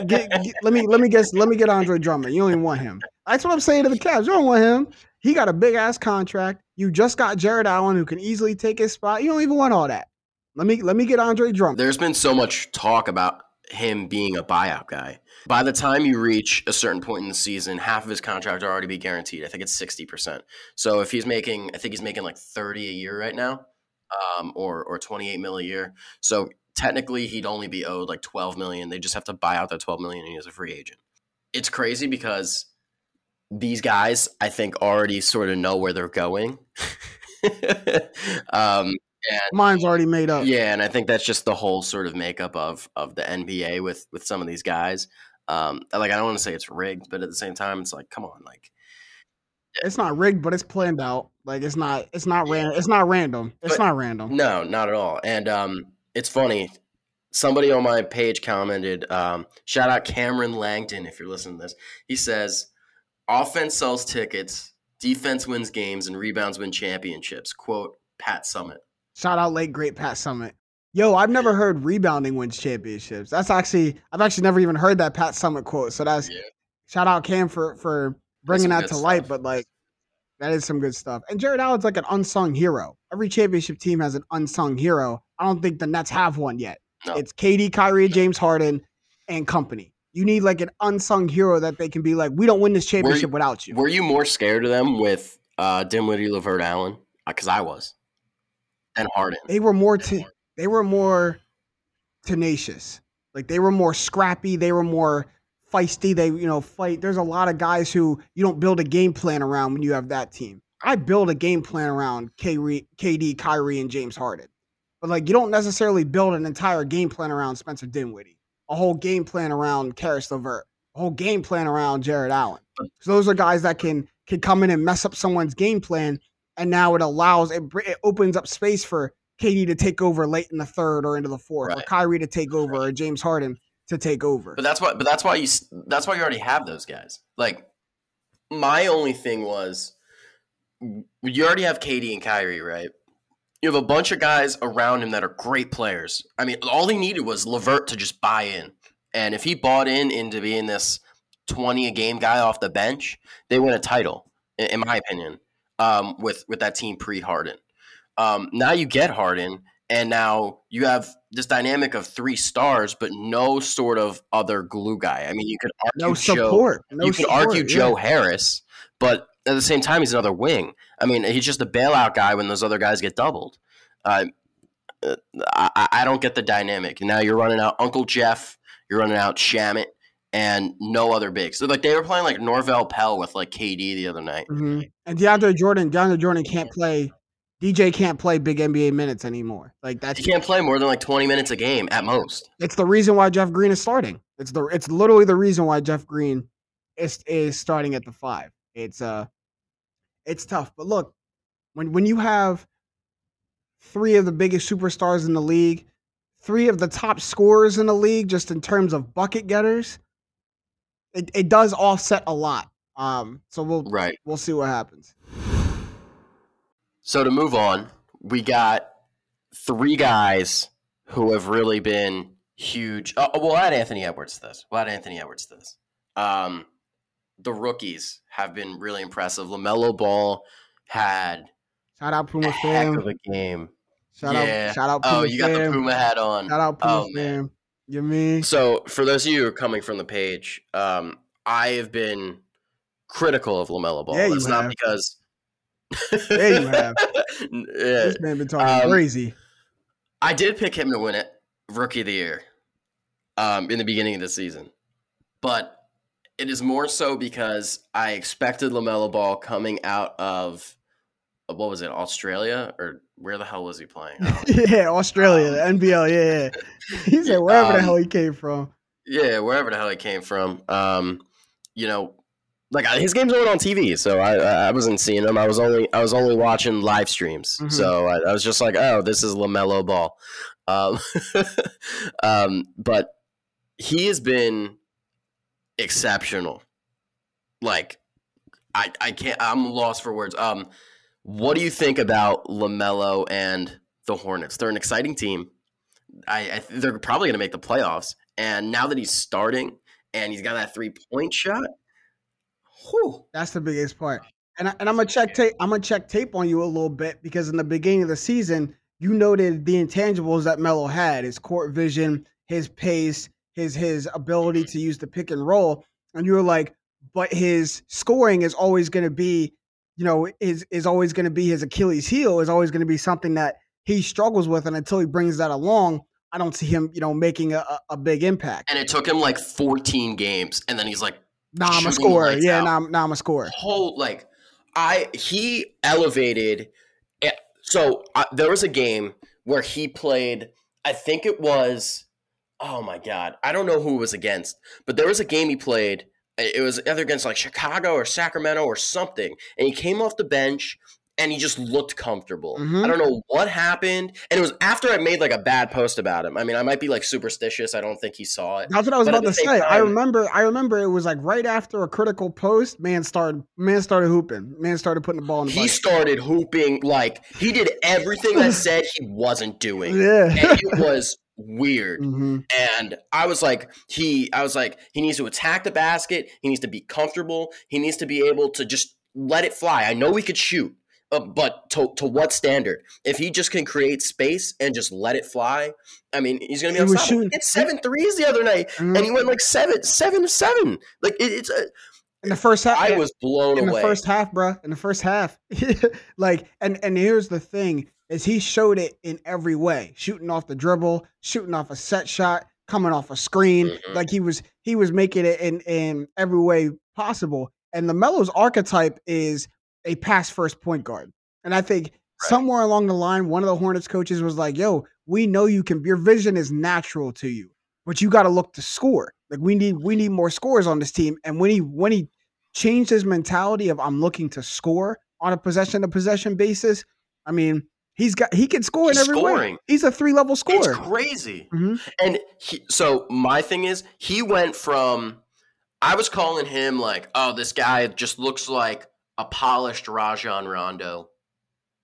Get- get- let me let me guess. Let me get Andre Drummond. You don't even want him. That's what I'm saying to the Cavs. You don't want him. He got a big ass contract. You just got Jarrett Allen, who can easily take his spot. You don't even want all that. Let me let me get Andre Drummond. There's been so much talk about him being a buyout guy. By the time you reach a certain point in the season, half of his contract will already be guaranteed. I think it's sixty percent. So if he's making, I think he's making like thirty a year right now, um, or or twenty eight mil a year. So technically, he'd only be owed like twelve million. They just have to buy out that twelve million, and he's a free agent. It's crazy because these guys, I think, already sort of know where they're going. um, Mine's already made up. yeah, and I think that's just the whole sort of makeup of of the NBA with with some of these guys. Um, like I don't want to say it's rigged, but at the same time, it's like, come on, like It's not rigged, but it's planned out. Like it's not. It's not random. It's not random. It's But- not random. no, not at all. And um, it's funny. Somebody on my page commented, um, shout out Cameron Langton if you're listening to this. He says, "Offense sells tickets, defense wins games, and rebounds win championships." Quote Pat Summitt. Shout out late great Pat Summitt. Yo, I've never heard rebounding wins championships. That's actually I've actually never even heard that Pat Summitt quote. So that's Yeah. shout out Cam for for bringing that to light. But like that is some good stuff. And Jarrett Allen's like an unsung hero. Every championship team has an unsung hero. I don't think the Nets have one yet. No. It's KD, Kyrie, James Harden, and company. You need like an unsung hero that they can be like, we don't win this championship without you. Were you more scared of them with uh, Dinwiddie, LeVert, Allen? Because I was. And Harden. they were more te- they were more tenacious. Like they were more scrappy, they were more feisty, they you know fight. There's a lot of guys who you don't build a game plan around when you have that team. I build a game plan around Kyrie, KD, Kyrie, and James Harden. But like you don't necessarily build an entire game plan around Spencer Dinwiddie, a whole game plan around Karis LeVert, a whole game plan around Jarrett Allen. So those are guys that can can come in and mess up someone's game plan, and now it allows it, it opens up space for KD to take over late in the third or into the fourth, or Kyrie to take over, or James Harden to take over. But that's why. But that's why you. That's why you already have those guys. Like my only thing was, you already have KD and Kyrie, right? You have a bunch of guys around him that are great players. I mean, all he needed was LeVert to just buy in, and if he bought in into being this twenty a game guy off the bench, they win a title, in, in my opinion. Um, with with that team pre Harden. Um, now you get Harden, and now you have this dynamic of three stars, but no sort of other glue guy. I mean, you could argue No Joe, support. No you could support, argue yeah. Joe Harris, but at the same time, he's another wing. I mean, he's just a bailout guy when those other guys get doubled. Uh, uh, I, I don't get the dynamic. Now you're running out Uncle Jeff, you're running out Shamet, and no other bigs. So like they were playing like Norvel Pelle with like KD the other night. Mhm. And DeAndre Jordan, DeAndre Jordan can't play. DJ can't play big NBA minutes anymore. Like that's He can't play more than like 20 minutes a game at most. it's the reason why Jeff Green is starting. It's the it's literally the reason why Jeff Green is is starting at the five. It's uh it's tough. But look, when when you have three of the biggest superstars in the league, three of the top scorers in the league, just in terms of bucket getters, it, it does offset a lot. Um, so we'll Right. we'll see what happens. So to move on, we got three guys who have really been huge. Oh, we'll add Anthony Edwards to this. We'll add Anthony Edwards to this. Um, the rookies have been really impressive. LaMelo Ball had Shout out a Puma heck fam. of a game. Shout yeah. out shout out Puma Oh, you got the. Puma hat on. Shout out Puma Oh, man. You mean? So, for those of you who are coming from the page, um, I have been critical of LaMelo Ball. Yeah, it's not because. Yeah, you have. yeah, This man been talking um, crazy. I did pick him to win it, rookie of the year, um, in the beginning of the season, but it is more so because I expected LaMelo Ball coming out of uh, what was it, Australia or where the hell was he playing? I don't know. yeah, Australia, the NBL. Yeah, yeah. He said wherever the Um, hell he came from. Yeah, wherever the hell he came from. Um, you know, like his games weren't on TV, so I I wasn't seeing him. I was only I was only watching live streams. Mhm. So I, I was just like, oh, this is LaMelo Ball. Um, um, but he has been exceptional. Like, I I can't. I'm lost for words. Um, what do you think about LaMelo and the Hornets? They're an exciting team. I, I they're probably going to make the playoffs. And now that he's starting and he's got that three point shot, whew, That's the biggest part. And I, and I'm gonna check tape. I'm gonna check tape on you a little bit because in the beginning of the season, you noted the intangibles that Melo had: his court vision, his pace, his his ability to use the pick and roll. And you were like, but his scoring is always going to be, you know, is is always going to be his Achilles heel. Is always going to be something that he struggles with, and until he brings that along, I don't see him, you know, making a- a big impact. and it took him like 14 games. And then he's like, Nah, I'm a scorer. Yeah, nah, I'm- nah, I'm a scorer. whole like I he elevated. eh, So uh, there was a game where he played. I think it was. Oh my god, I don't know who it was against, but there was a game he played. eh, It was either against like Chicago or Sacramento or something, and he came off the bench and he just looked comfortable. Mhm. I don't know what happened, and it was after I made like a bad post about him. I mean, I might be like superstitious. I don't think he saw it. That's what I was But about to say. I remember. I remember it was like right after a critical post. Man started. Man started hooping. Man started putting the ball in the He bucket. started hooping like he did everything that said he wasn't doing. Yeah. and it was weird. hmm And I was like, he, I was like, he needs to attack the basket. He needs to be comfortable. He needs to be able to just let it fly. I know he could shoot, uh, but to, to what standard? If he just can create space and just let it fly, I mean, he's gonna be He was unstoppable. He hit seven threes the other night, and he went like seven, seven to seven. Like it, it's, a, In the first half, I was blown in away. the first half, bruh. In the first half, like, and and here's the thing: is he showed it in every way, shooting off the dribble, shooting off a set shot, coming off a screen. Mhm. Like he was he was making it in in every way possible. And the Melo's archetype is a pass first point guard, and I think somewhere along the line, one of the Hornets coaches was like, "Yo, we know you can. Your vision is natural to you, but you got to look to score. Like we need we need more scores on this team." And when he when he changed his mentality of I'm looking to score on a possession to possession basis, I mean, he's got he can score in He's every way. He's a three level scorer. it's crazy. Mhm. And he, so my thing is, he went from I was calling him like, oh, this guy just looks like a polished Rajon Rondo,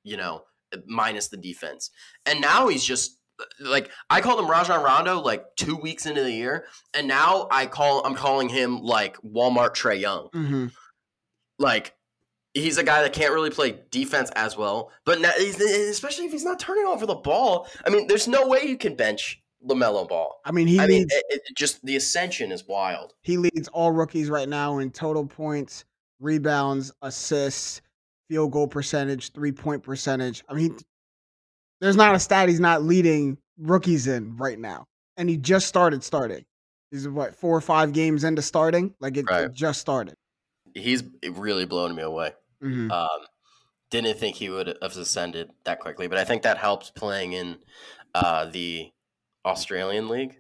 you know, minus the defense. And now he's just like I called him Rajon Rondo like two weeks into the year, and now I call I'm calling him like Walmart Trae Young. Mhm. Like he's a guy that can't really play defense as well. But now, especially if he's not turning over the ball, I mean, there's no way you can bench LaMelo Ball. I mean, he I leads. mean, it, it, just the ascension is wild. he leads all rookies right now in total points, rebounds, assists, field goal percentage, three point percentage. I mean, there's not a stat he's not leading rookies in right now, and he just started starting. He's what four or five games into starting, like it, Right. it just started. He's really blown me away. Mhm. Um, didn't think he would have ascended that quickly, but I think that helps playing in uh, the Australian league.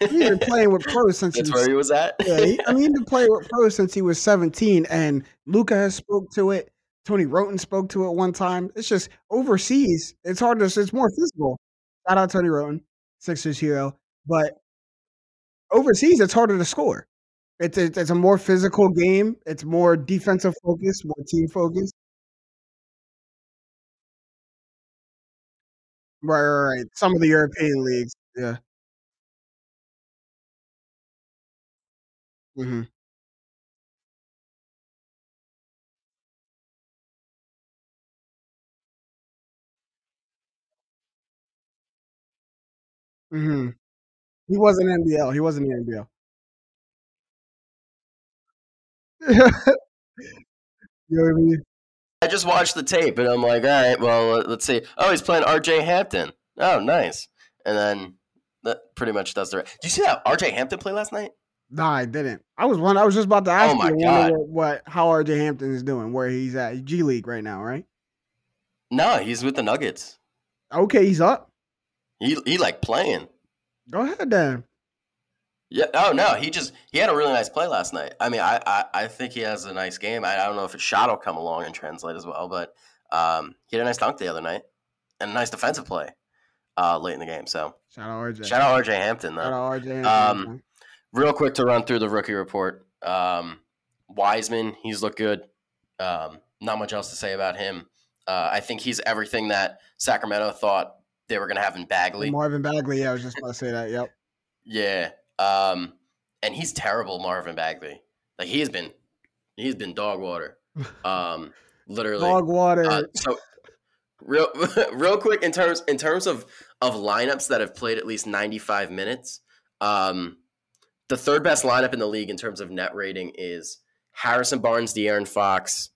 He's been playing with pros since he was where he was at. Yeah, he, I mean, he's been playing with pros since he was 17, and Luka has spoke to it. Tony Wroten spoke to it one time. It's just overseas. It's hard to. It's more physical. Shout out Tony Wroten, Sixers hero. But overseas, it's harder to score. It's it's, it's a more physical game. It's more defensive focused, more team focused. Right, right, right. Some of the European leagues. Yeah. Hmm hmm He wasn't NBL. He wasn't the NBL. you know what I mean? I just watched the tape and I'm like, all right, well, let- let's see. Oh, he's playing RJ Hampton. Oh, nice. And then that pretty much does the. Do you see that RJ Hampton play last night? No, I didn't. I was one. I was just about to ask Oh my you God. what, what how RJ Hampton is doing, where he's at G League right now, right? No, he's with the Nuggets. Okay, he's up. He he like playing. Go ahead then. Yeah. Oh no, he just he had a really nice play last night. I mean, I I, I think he has a nice game. I, I don't know if his shot will come along and translate as well, but um, he had a nice dunk the other night and a nice defensive play uh, late in the game. So Shout out RJ. shout out RJ Hampton though. Shout out RJ. Hampton, Um. Real quick to run through the rookie report. Um, Wiseman, he's looked good. Um, not much else to say about him. Uh, I think he's everything that Sacramento thought they were going to have in Bagley. Marvin Bagley. Yeah, I was just about to say that. Yep. Yeah. Um, and he's terrible, Marvin Bagley. Like he's been, he's been dog water. Um, literally. Dog water. Uh, so real, real quick in terms in terms of of lineups that have played at least ninety five minutes. Um, the third best lineup in the league in terms of net rating is Harrison Barnes, De'Aaron Fox,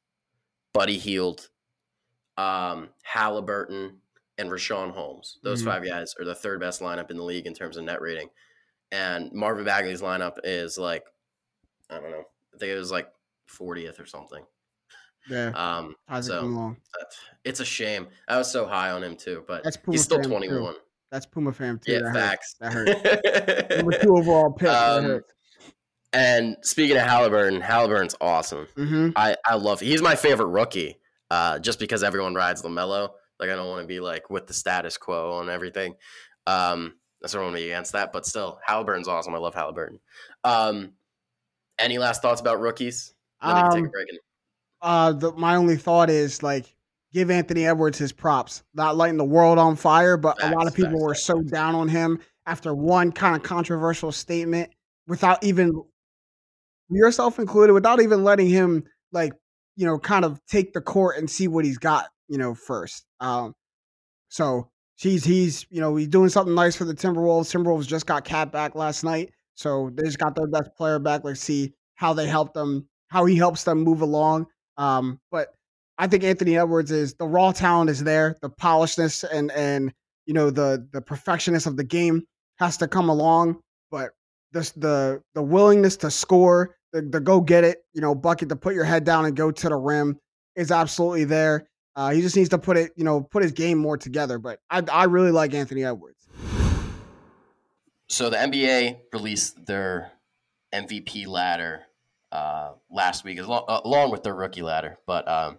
Buddy Hield, um, Halliburton, and Richaun Holmes. Those Mhm. five guys are the third best lineup in the league in terms of net rating. And Marvin Bagley's lineup is like, I don't know, I think it was like 40th or something. yeah. Um, How's it so along? it's a shame. I was so high on him too, but That's he's still fam, too. 21. That's Puma fam too. Yeah, that hurts. facts. That hurts. Number two overall pick. Um, and speaking of Halliburton, Halliburton's awesome. Mm-hmm. I, I love he's my favorite rookie. Uh, just because everyone rides LaMelo, like I don't want to be like with the status quo on everything. Um, I don't want to be against that, but still, Halliburton's awesome. I love Halliburton. Um, any last thoughts about rookies? Then we can take a Um, break. And, Uh, the, my only thought is like give Anthony Edwards his props. Not lighting the world on fire, but a lot of people facts, were facts, so down on him after one kind of controversial statement without even yourself included, without even letting him like you know kind of take the court and see what he's got you know first. Um, so he's he's you know he's doing something nice for the Timberwolves. Timberwolves just got KAT back last night, so they just got their best player back. Let's see how they help them, how he helps them move along. Um, but I think Anthony Edwards is the raw talent is there, the polishedness and and you know the the perfectionist of the game has to come along, but this the the willingness to score, the, the go get it, you know, bucket to put your head down and go to the rim is absolutely there. Uh, he just needs to put it, you know, put his game more together. But I I really like Anthony Edwards. so the NBA released their MVP ladder uh, last week, along, along with their rookie ladder. But um,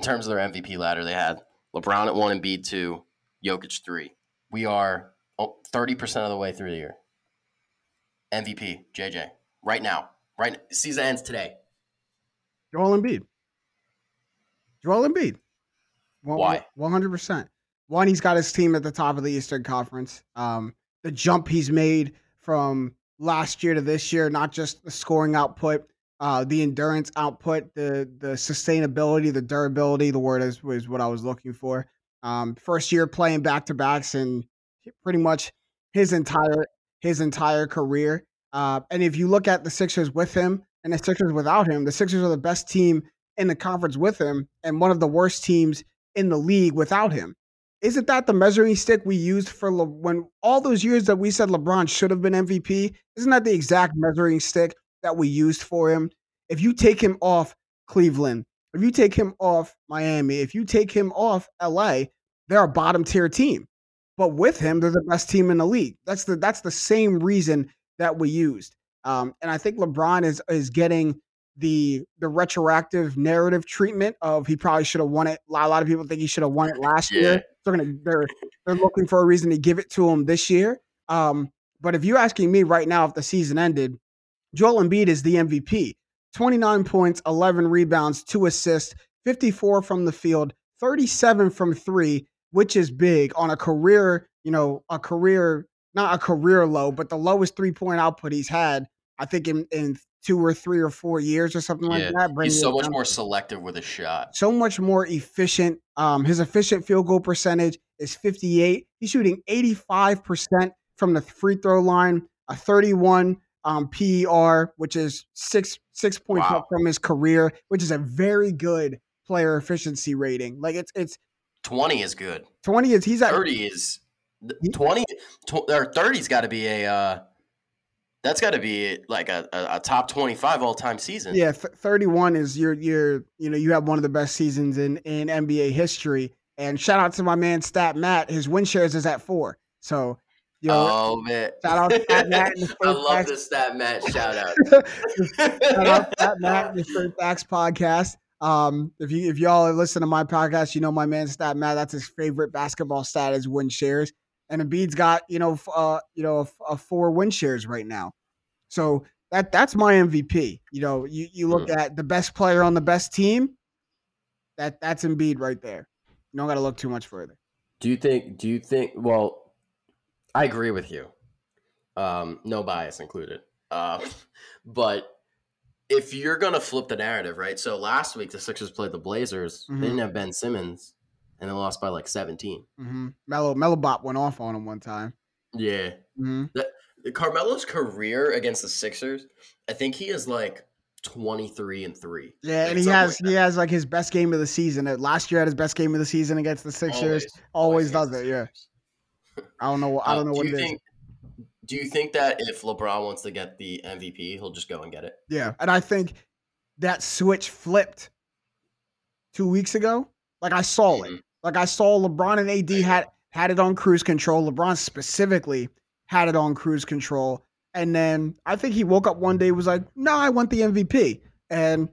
in terms of their MVP ladder, they had LeBron at one and B two, Jokic three. We are thirty percent of the way through the year. MVP JJ right now, right season ends today. Joel Embiid. Joel Embiid. Why? One hundred percent. One, he's got his team at the top of the Eastern Conference. Um, the jump he's made from last year to this year, not just the scoring output, uh, the endurance output, the the sustainability, the durability. The word is was what I was looking for. Um, first year playing back to backs and pretty much his entire his entire career. Uh, and if you look at the Sixers with him and the Sixers without him, the Sixers are the best team in the conference with him and one of the worst teams in the league without him. Isn't that the measuring stick we used for Le- when all those years that we said LeBron should have been MVP? Isn't that the exact measuring stick that we used for him? If you take him off Cleveland, if you take him off Miami, if you take him off LA, they're a bottom tier team. But with him, they're the best team in the league. That's the that's the same reason that we used. Um, and I think LeBron is is getting the the retroactive narrative treatment of he probably should have won it. A lot of people think he should have won it last yeah. year. They're gonna they're they're looking for a reason to give it to him this year. Um, but if you're asking me right now if the season ended, Joel Embiid is the MVP. 29 points, 11 rebounds, two assists, 54 from the field, 37 from three, which is big on a career, you know, a career, not a career low, but the lowest three point output he's had, I think, in, in two or three or four years or something yeah. like that. He's so much more selective with a shot. So much more efficient. Um, his efficient field goal percentage is 58. He's shooting 85% from the free throw line, a 31 um, PER, which is six six points wow. up from his career, which is a very good player efficiency rating. Like it's it's 20 is good. 20 is he's at 30 is 20 or 30's got to be a uh that's got to be like a, a, a, top 25 all-time season. Yeah, th- 31 is your your you know, you have one of the best seasons in in NBA history. And shout out to my man Stat Matt, his win shares is at 4. So Yo, oh man! Shout out Stat Matt. I love the Stat Matt shout out. shout out Stat Matt, the Straight Facts podcast. Um, if you if y'all listen to my podcast, you know my man Stat Matt. That's his favorite basketball stat is win shares, and Embiid's got you know uh you know a, a four win shares right now. So that that's my MVP. You know, you you look mm. at the best player on the best team. That that's Embiid right there. You don't got to look too much further. Do you think? Do you think? Well, I agree with you. Um, no bias included. Uh, but if you're gonna flip the narrative, right? So last week the Sixers played the Blazers. Mm-hmm. They didn't have Ben Simmons, and they lost by like 17. Mm-hmm. Melo Melo Bop went off on him one time. Yeah. Mm-hmm. The, Carmelo's career against the Sixers, I think he is like 23 and 3. Yeah, and he has like he has like his best game of the season. Last year had his best game of the season against the Sixers. Always, always, always does it, yeah. I don't know I don't know uh, what do it think, is. Do you think that if LeBron wants to get the MVP, he'll just go and get it? Yeah, and I think that switch flipped two weeks ago. Like I saw mm-hmm. it. Like I saw LeBron and AD had had it on cruise control. LeBron specifically had it on cruise control. And then I think he woke up one day was like, "No, I want the MVP." And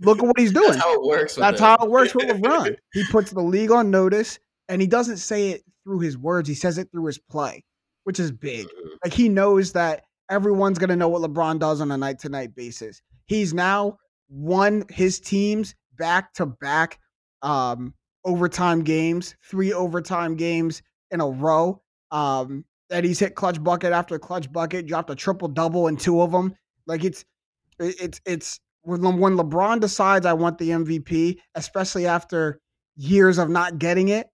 look at what he's doing. That's how it works. That's how it works with LeBron. he puts the league on notice, and he doesn't say it through his words. He says it through his play which is big. Mm-hmm. Like he knows that everyone's going to know what LeBron does on a night to night basis. He's now won his teams back to back um, overtime games, three overtime games in a row. Um, that he's hit clutch bucket after clutch bucket, dropped a triple double in two of them. Like it's it's it's when when LeBron decides I want the MVP, especially after years of not getting it,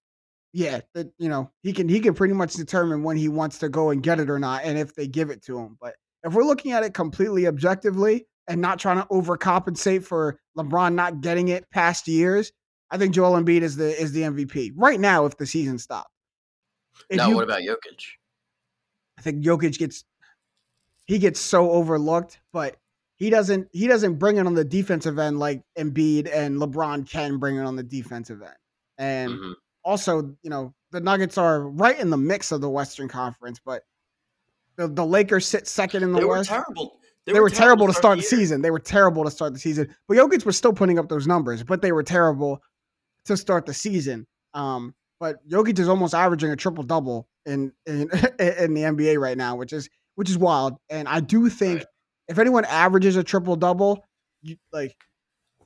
yeah, that you know he can he can pretty much determine when he wants to go and get it or not, and if they give it to him. But if we're looking at it completely objectively and not trying to overcompensate for LeBron not getting it past years, I think Joel Embiid is the is the MVP right now. If the season stopped. now, you, what about Jokic? I think Jokic gets he gets so overlooked, but he doesn't he doesn't bring it on the defensive end like Embiid and LeBron can bring it on the defensive end, and. Mm-hmm also, you know, the Nuggets are right in the mix of the Western Conference, but the, the Lakers sit second in the they West. Were terrible. They, they were, were, terrible, to start, the, the season. They were terrible to start the season. But Jokic was still putting up those numbers, but they were terrible to start the season. Um, but Jokic is almost averaging a triple double in, in in the NBA right now, which is which is wild. And I do think right. if anyone averages a triple double, like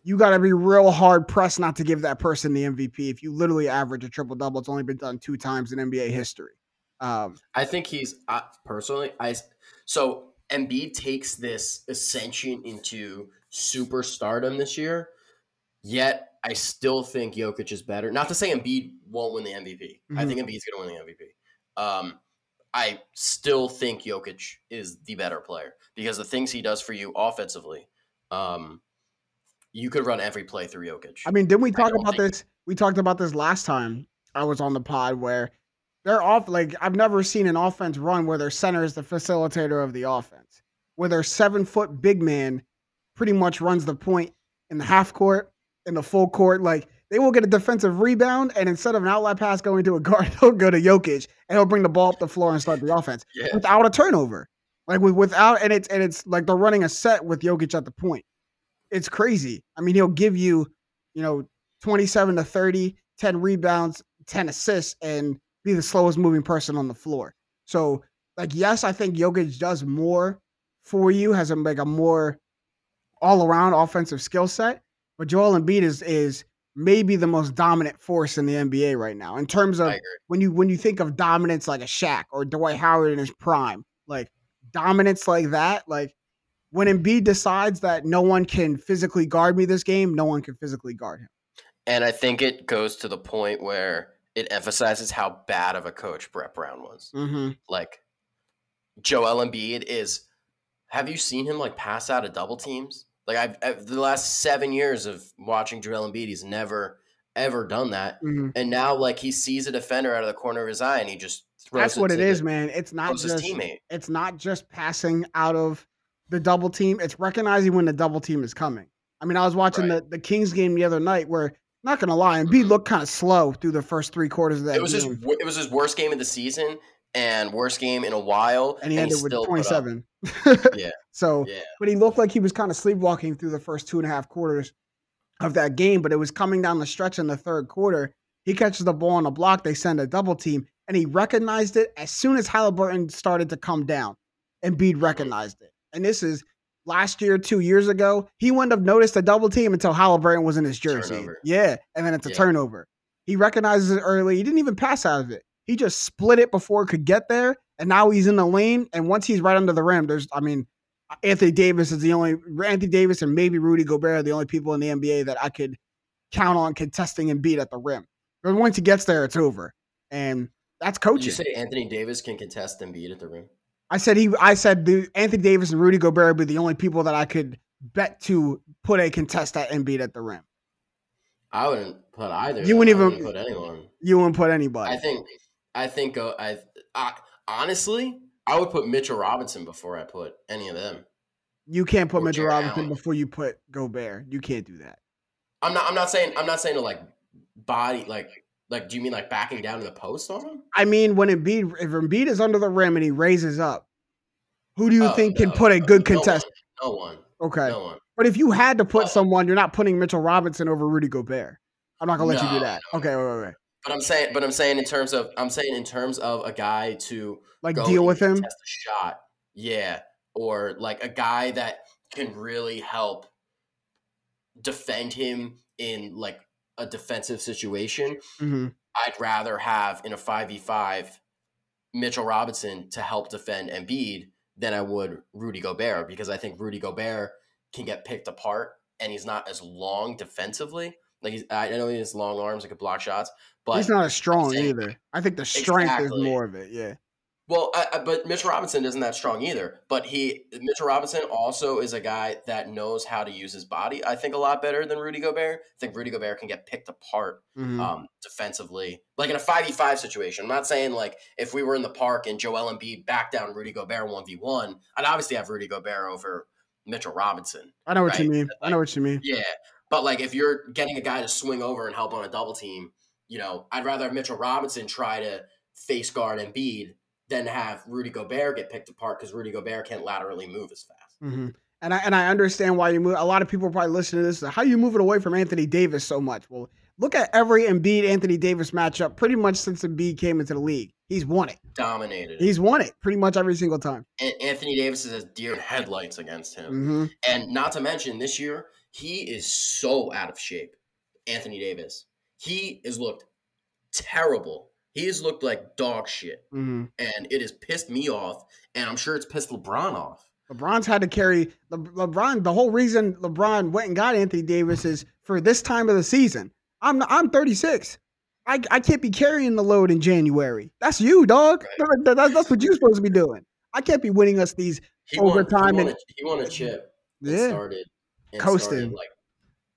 you got to be real hard pressed not to give that person the MVP. If you literally average a triple double, it's only been done two times in NBA history. Um, I think he's uh, personally. I so Embiid takes this ascension into superstardom this year, yet I still think Jokic is better. Not to say Embiid won't win the MVP. Mm-hmm. I think Embiid's going to win the MVP. Um, I still think Jokic is the better player because the things he does for you offensively, um, you could run every play through Jokic. I mean, didn't we talk about this? We talked about this last time I was on the pod where they're off. Like I've never seen an offense run where their center is the facilitator of the offense, where their seven foot big man pretty much runs the point in the half court, in the full court. Like they will get a defensive rebound, and instead of an outlet pass going to a guard, he'll go to Jokic and he'll bring the ball up the floor and start the offense yeah. without a turnover. Like with, without and it's and it's like they're running a set with Jokic at the point. It's crazy. I mean, he'll give you, you know, 27 to 30, 10 rebounds, 10 assists, and be the slowest moving person on the floor. So, like, yes, I think Jokic does more for you, has a like a more all around offensive skill set. But Joel Embiid is is maybe the most dominant force in the NBA right now in terms of when you when you think of dominance like a Shaq or Dwight Howard in his prime, like dominance like that, like when Embiid decides that no one can physically guard me this game, no one can physically guard him. And I think it goes to the point where it emphasizes how bad of a coach Brett Brown was. Mm-hmm. Like Joel Embiid is. Have you seen him like pass out of double teams? Like I've, I've, the last seven years of watching Joel Embiid, he's never ever done that. Mm-hmm. And now like he sees a defender out of the corner of his eye and he just That's what it is, the, man. It's not just it's not just passing out of the double team. It's recognizing when the double team is coming. I mean, I was watching right. the, the Kings game the other night where not gonna lie, Embiid mm-hmm. looked kind of slow through the first three quarters of that. It was game. his it was his worst game of the season and worst game in a while. And he and ended he with twenty seven. yeah. So, yeah. but he looked like he was kind of sleepwalking through the first two and a half quarters of that game. But it was coming down the stretch in the third quarter. He catches the ball on a block. They send a double team, and he recognized it as soon as Halliburton started to come down. Embiid mm-hmm. recognized it. And this is last year, two years ago. He wouldn't have noticed a double team until Halliburton was in his jersey. Turnover. Yeah, and then it's a yeah. turnover. He recognizes it early. He didn't even pass out of it. He just split it before it could get there, and now he's in the lane. And once he's right under the rim, there's, I mean, Anthony Davis is the only Anthony Davis and maybe Rudy Gobert are the only people in the NBA that I could count on contesting and beat at the rim. But once he gets there, it's over, and that's coaching. Did you say Anthony Davis can contest and beat at the rim? I said he. I said the, Anthony Davis and Rudy Gobert would be the only people that I could bet to put a contest at Embiid at the rim. I wouldn't put either. You wouldn't even wouldn't put anyone. You wouldn't put anybody. I think. I think. Uh, I, I honestly, I would put Mitchell Robinson before I put any of them. You can't put Mitchell Robinson Allen. before you put Gobert. You can't do that. I'm not. I'm not saying. I'm not saying to like body like like. Do you mean like backing down to the post on him? I mean, when Embiid if Embiid is under the rim and he raises up, who do you oh, think no, can put a good no contest? One, no one. Okay. No one. But if you had to put someone, you're not putting Mitchell Robinson over Rudy Gobert. I'm not gonna let no, you do that. Okay, wait, wait, wait. But I'm saying, but I'm saying in terms of, I'm saying in terms of a guy to like deal with him, test a shot, yeah, or like a guy that can really help defend him in like a defensive situation. Mm-hmm. I'd rather have in a five v five Mitchell Robinson to help defend Embiid than I would Rudy Gobert because I think Rudy Gobert can get picked apart and he's not as long defensively. Like he's, I know he has long arms, like could block shots, but he's not as strong either. I think the strength exactly. is more of it. Yeah. Well, I, I, but Mitchell Robinson isn't that strong either. But he, Mitchell Robinson, also is a guy that knows how to use his body. I think a lot better than Rudy Gobert. I think Rudy Gobert can get picked apart mm-hmm. um, defensively, like in a five v five situation. I'm not saying like if we were in the park and Joel Embiid back down Rudy Gobert one v one, I'd obviously have Rudy Gobert over Mitchell Robinson. I know what right? you mean. I know what you mean. Yeah, but like if you're getting a guy to swing over and help on a double team, you know, I'd rather have Mitchell Robinson try to face guard and Embiid than have Rudy Gobert get picked apart because Rudy Gobert can't laterally move as fast. Mm-hmm. And I and I understand why you move. A lot of people probably listening to this. How you moving away from Anthony Davis so much? Well, look at every Embiid Anthony Davis matchup. Pretty much since Embiid came into the league, he's won it. Dominated. He's won it pretty much every single time. And Anthony Davis has deer headlights against him. Mm-hmm. And not to mention this year, he is so out of shape. Anthony Davis. He has looked terrible he has looked like dog shit, mm-hmm. and it has pissed me off, and I'm sure it's pissed LeBron off. LeBron's had to carry Le- LeBron. The whole reason LeBron went and got Anthony Davis is for this time of the season. I'm I'm 36. I, I can't be carrying the load in January. That's you, dog. That- that- that's what you're supposed to be doing. I can't be winning us these. He won, Overtime he won, and- a, he won a chip. Yeah, started and Coasting. like,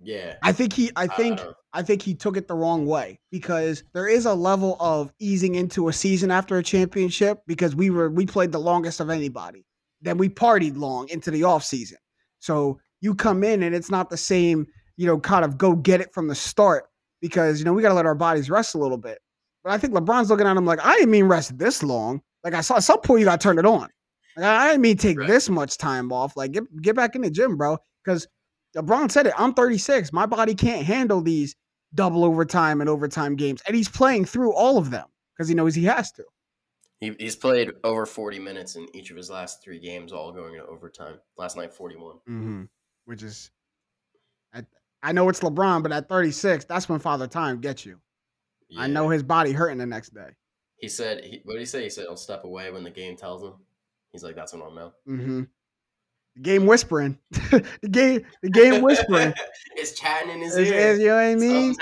yeah. I think he. I think don't. I think he took it the wrong way because there is a level of easing into a season after a championship because we were we played the longest of anybody. Then we partied long into the off season. So you come in and it's not the same, you know, kind of go get it from the start because you know we got to let our bodies rest a little bit. But I think LeBron's looking at him like I didn't mean rest this long. Like I saw at some point you got to turn it on. Like I I didn't mean take Right. this much time off. Like get get back in the gym, bro. Because LeBron said it. I'm 36. My body can't handle these double overtime and overtime games, and he's playing through all of them because he knows he has to. He, he's played over 40 minutes in each of his last three games, all going into overtime. Last night, 41. Mm-hmm. Which is, I, I know it's LeBron, but at 36, that's when Father Time gets you. I know his body hurting the next day. He said, he, what did he say? He said he'll step away when the game tells him. He's like, that's when I'll know. Mm-hmm. The game whispering, the game, the game whispering. it's chatting in his It's- ear. it's- you know what I mean?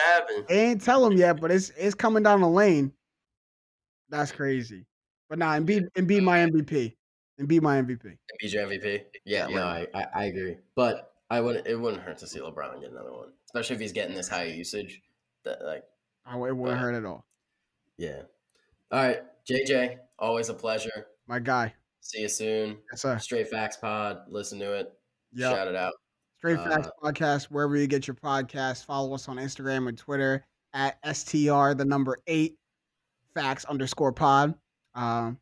They ain't tell him yet, but it's it's coming down the lane. That's crazy. But nah, and be and be my MVP. And be my MVP. BJ MVP. Yeah, Yeah, no, I, I, I agree. But I wouldn't. It wouldn't hurt to see LeBron get another one, especially if he's getting this high usage. That like, Oh, it wouldn't Right. hurt at all. yeah. All right, JJ, always a pleasure. My guy. See you soon. Yes, sir. Straight Facts Pod. Listen to it. Yeah. Shout it out. Straight Facts Uh, Podcast, wherever you get your podcast. Follow us on Instagram and Twitter at STR, the number eight, facts underscore pod. Um,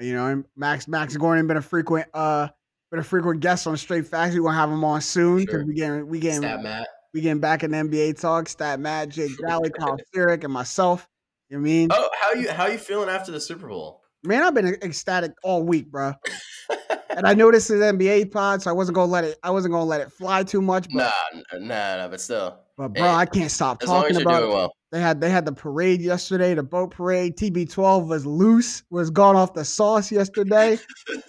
you know, Max Max Gordon been a frequent uh been a frequent guest on Straight Facts. We gonna have him on soon because Sure. we getting we getting Stat Matt. we getting back in NBA talk. Stat Matt, Jake Galley, Kyle Furyk, and myself. You know I mean? Oh, how you how you feeling after the Super Bowl? Man, I've been ecstatic all week, bro. And I know this NBA pod, so I wasn't gonna let it. I wasn't gonna let it fly too much. But, nah, nah, nah, but still, but bro, hey, I can't stop as long talking as you're about. doing well. They had they had the parade yesterday, the boat parade. TB12 was loose, was gone off the sauce yesterday.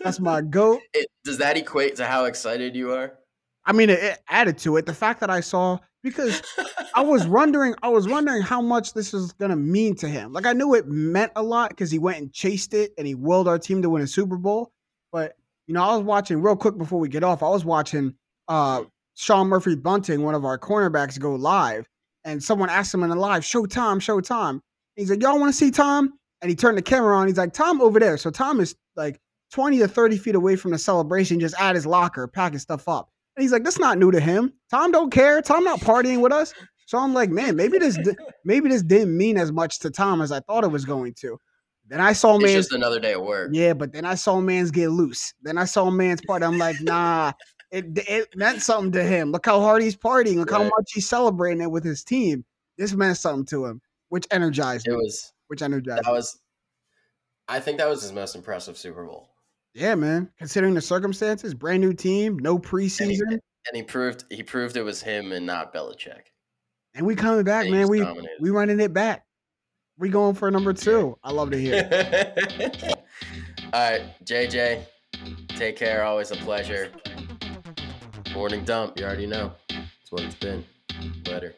That's my goat. It, does that equate to how excited you are? I mean, it, it added to it. The fact that I saw because I was wondering, I was wondering how much this was gonna mean to him. Like I knew it meant a lot because he went and chased it and he willed our team to win a Super Bowl. But you know, I was watching real quick before we get off. I was watching uh Sean Murphy Bunting, one of our cornerbacks, go live, and someone asked him in the live, "Show Tom, show Tom." He's like, "Y'all want to see Tom?" And he turned the camera on. He's like, "Tom over there." So Tom is like twenty to thirty feet away from the celebration, just at his locker, packing stuff up. And he's like, "That's not new to him. Tom don't care. Tom not partying with us." So I'm like, "Man, maybe this maybe this didn't mean as much to Tom as I thought it was going to." Then I saw It's man, just another day at work. yeah, but then I saw man's get loose. Then I saw man's party. I'm like, nah, it it meant something to him. Look how hard he's partying. Look how much he's celebrating it with his team. This meant something to him, which energized It me. was Which energized that me. was. I think that was his most impressive Super Bowl, Yeah, man. Considering the circumstances, brand new team, no and he, preseason, and he proved he proved it was him and not Belichick. and we coming back, And man. We dominated. we running it back. We going for number two. I love to hear. it. All right, JJ, take care. Always a pleasure. Morning dump, you already know. It's what it's been. Later.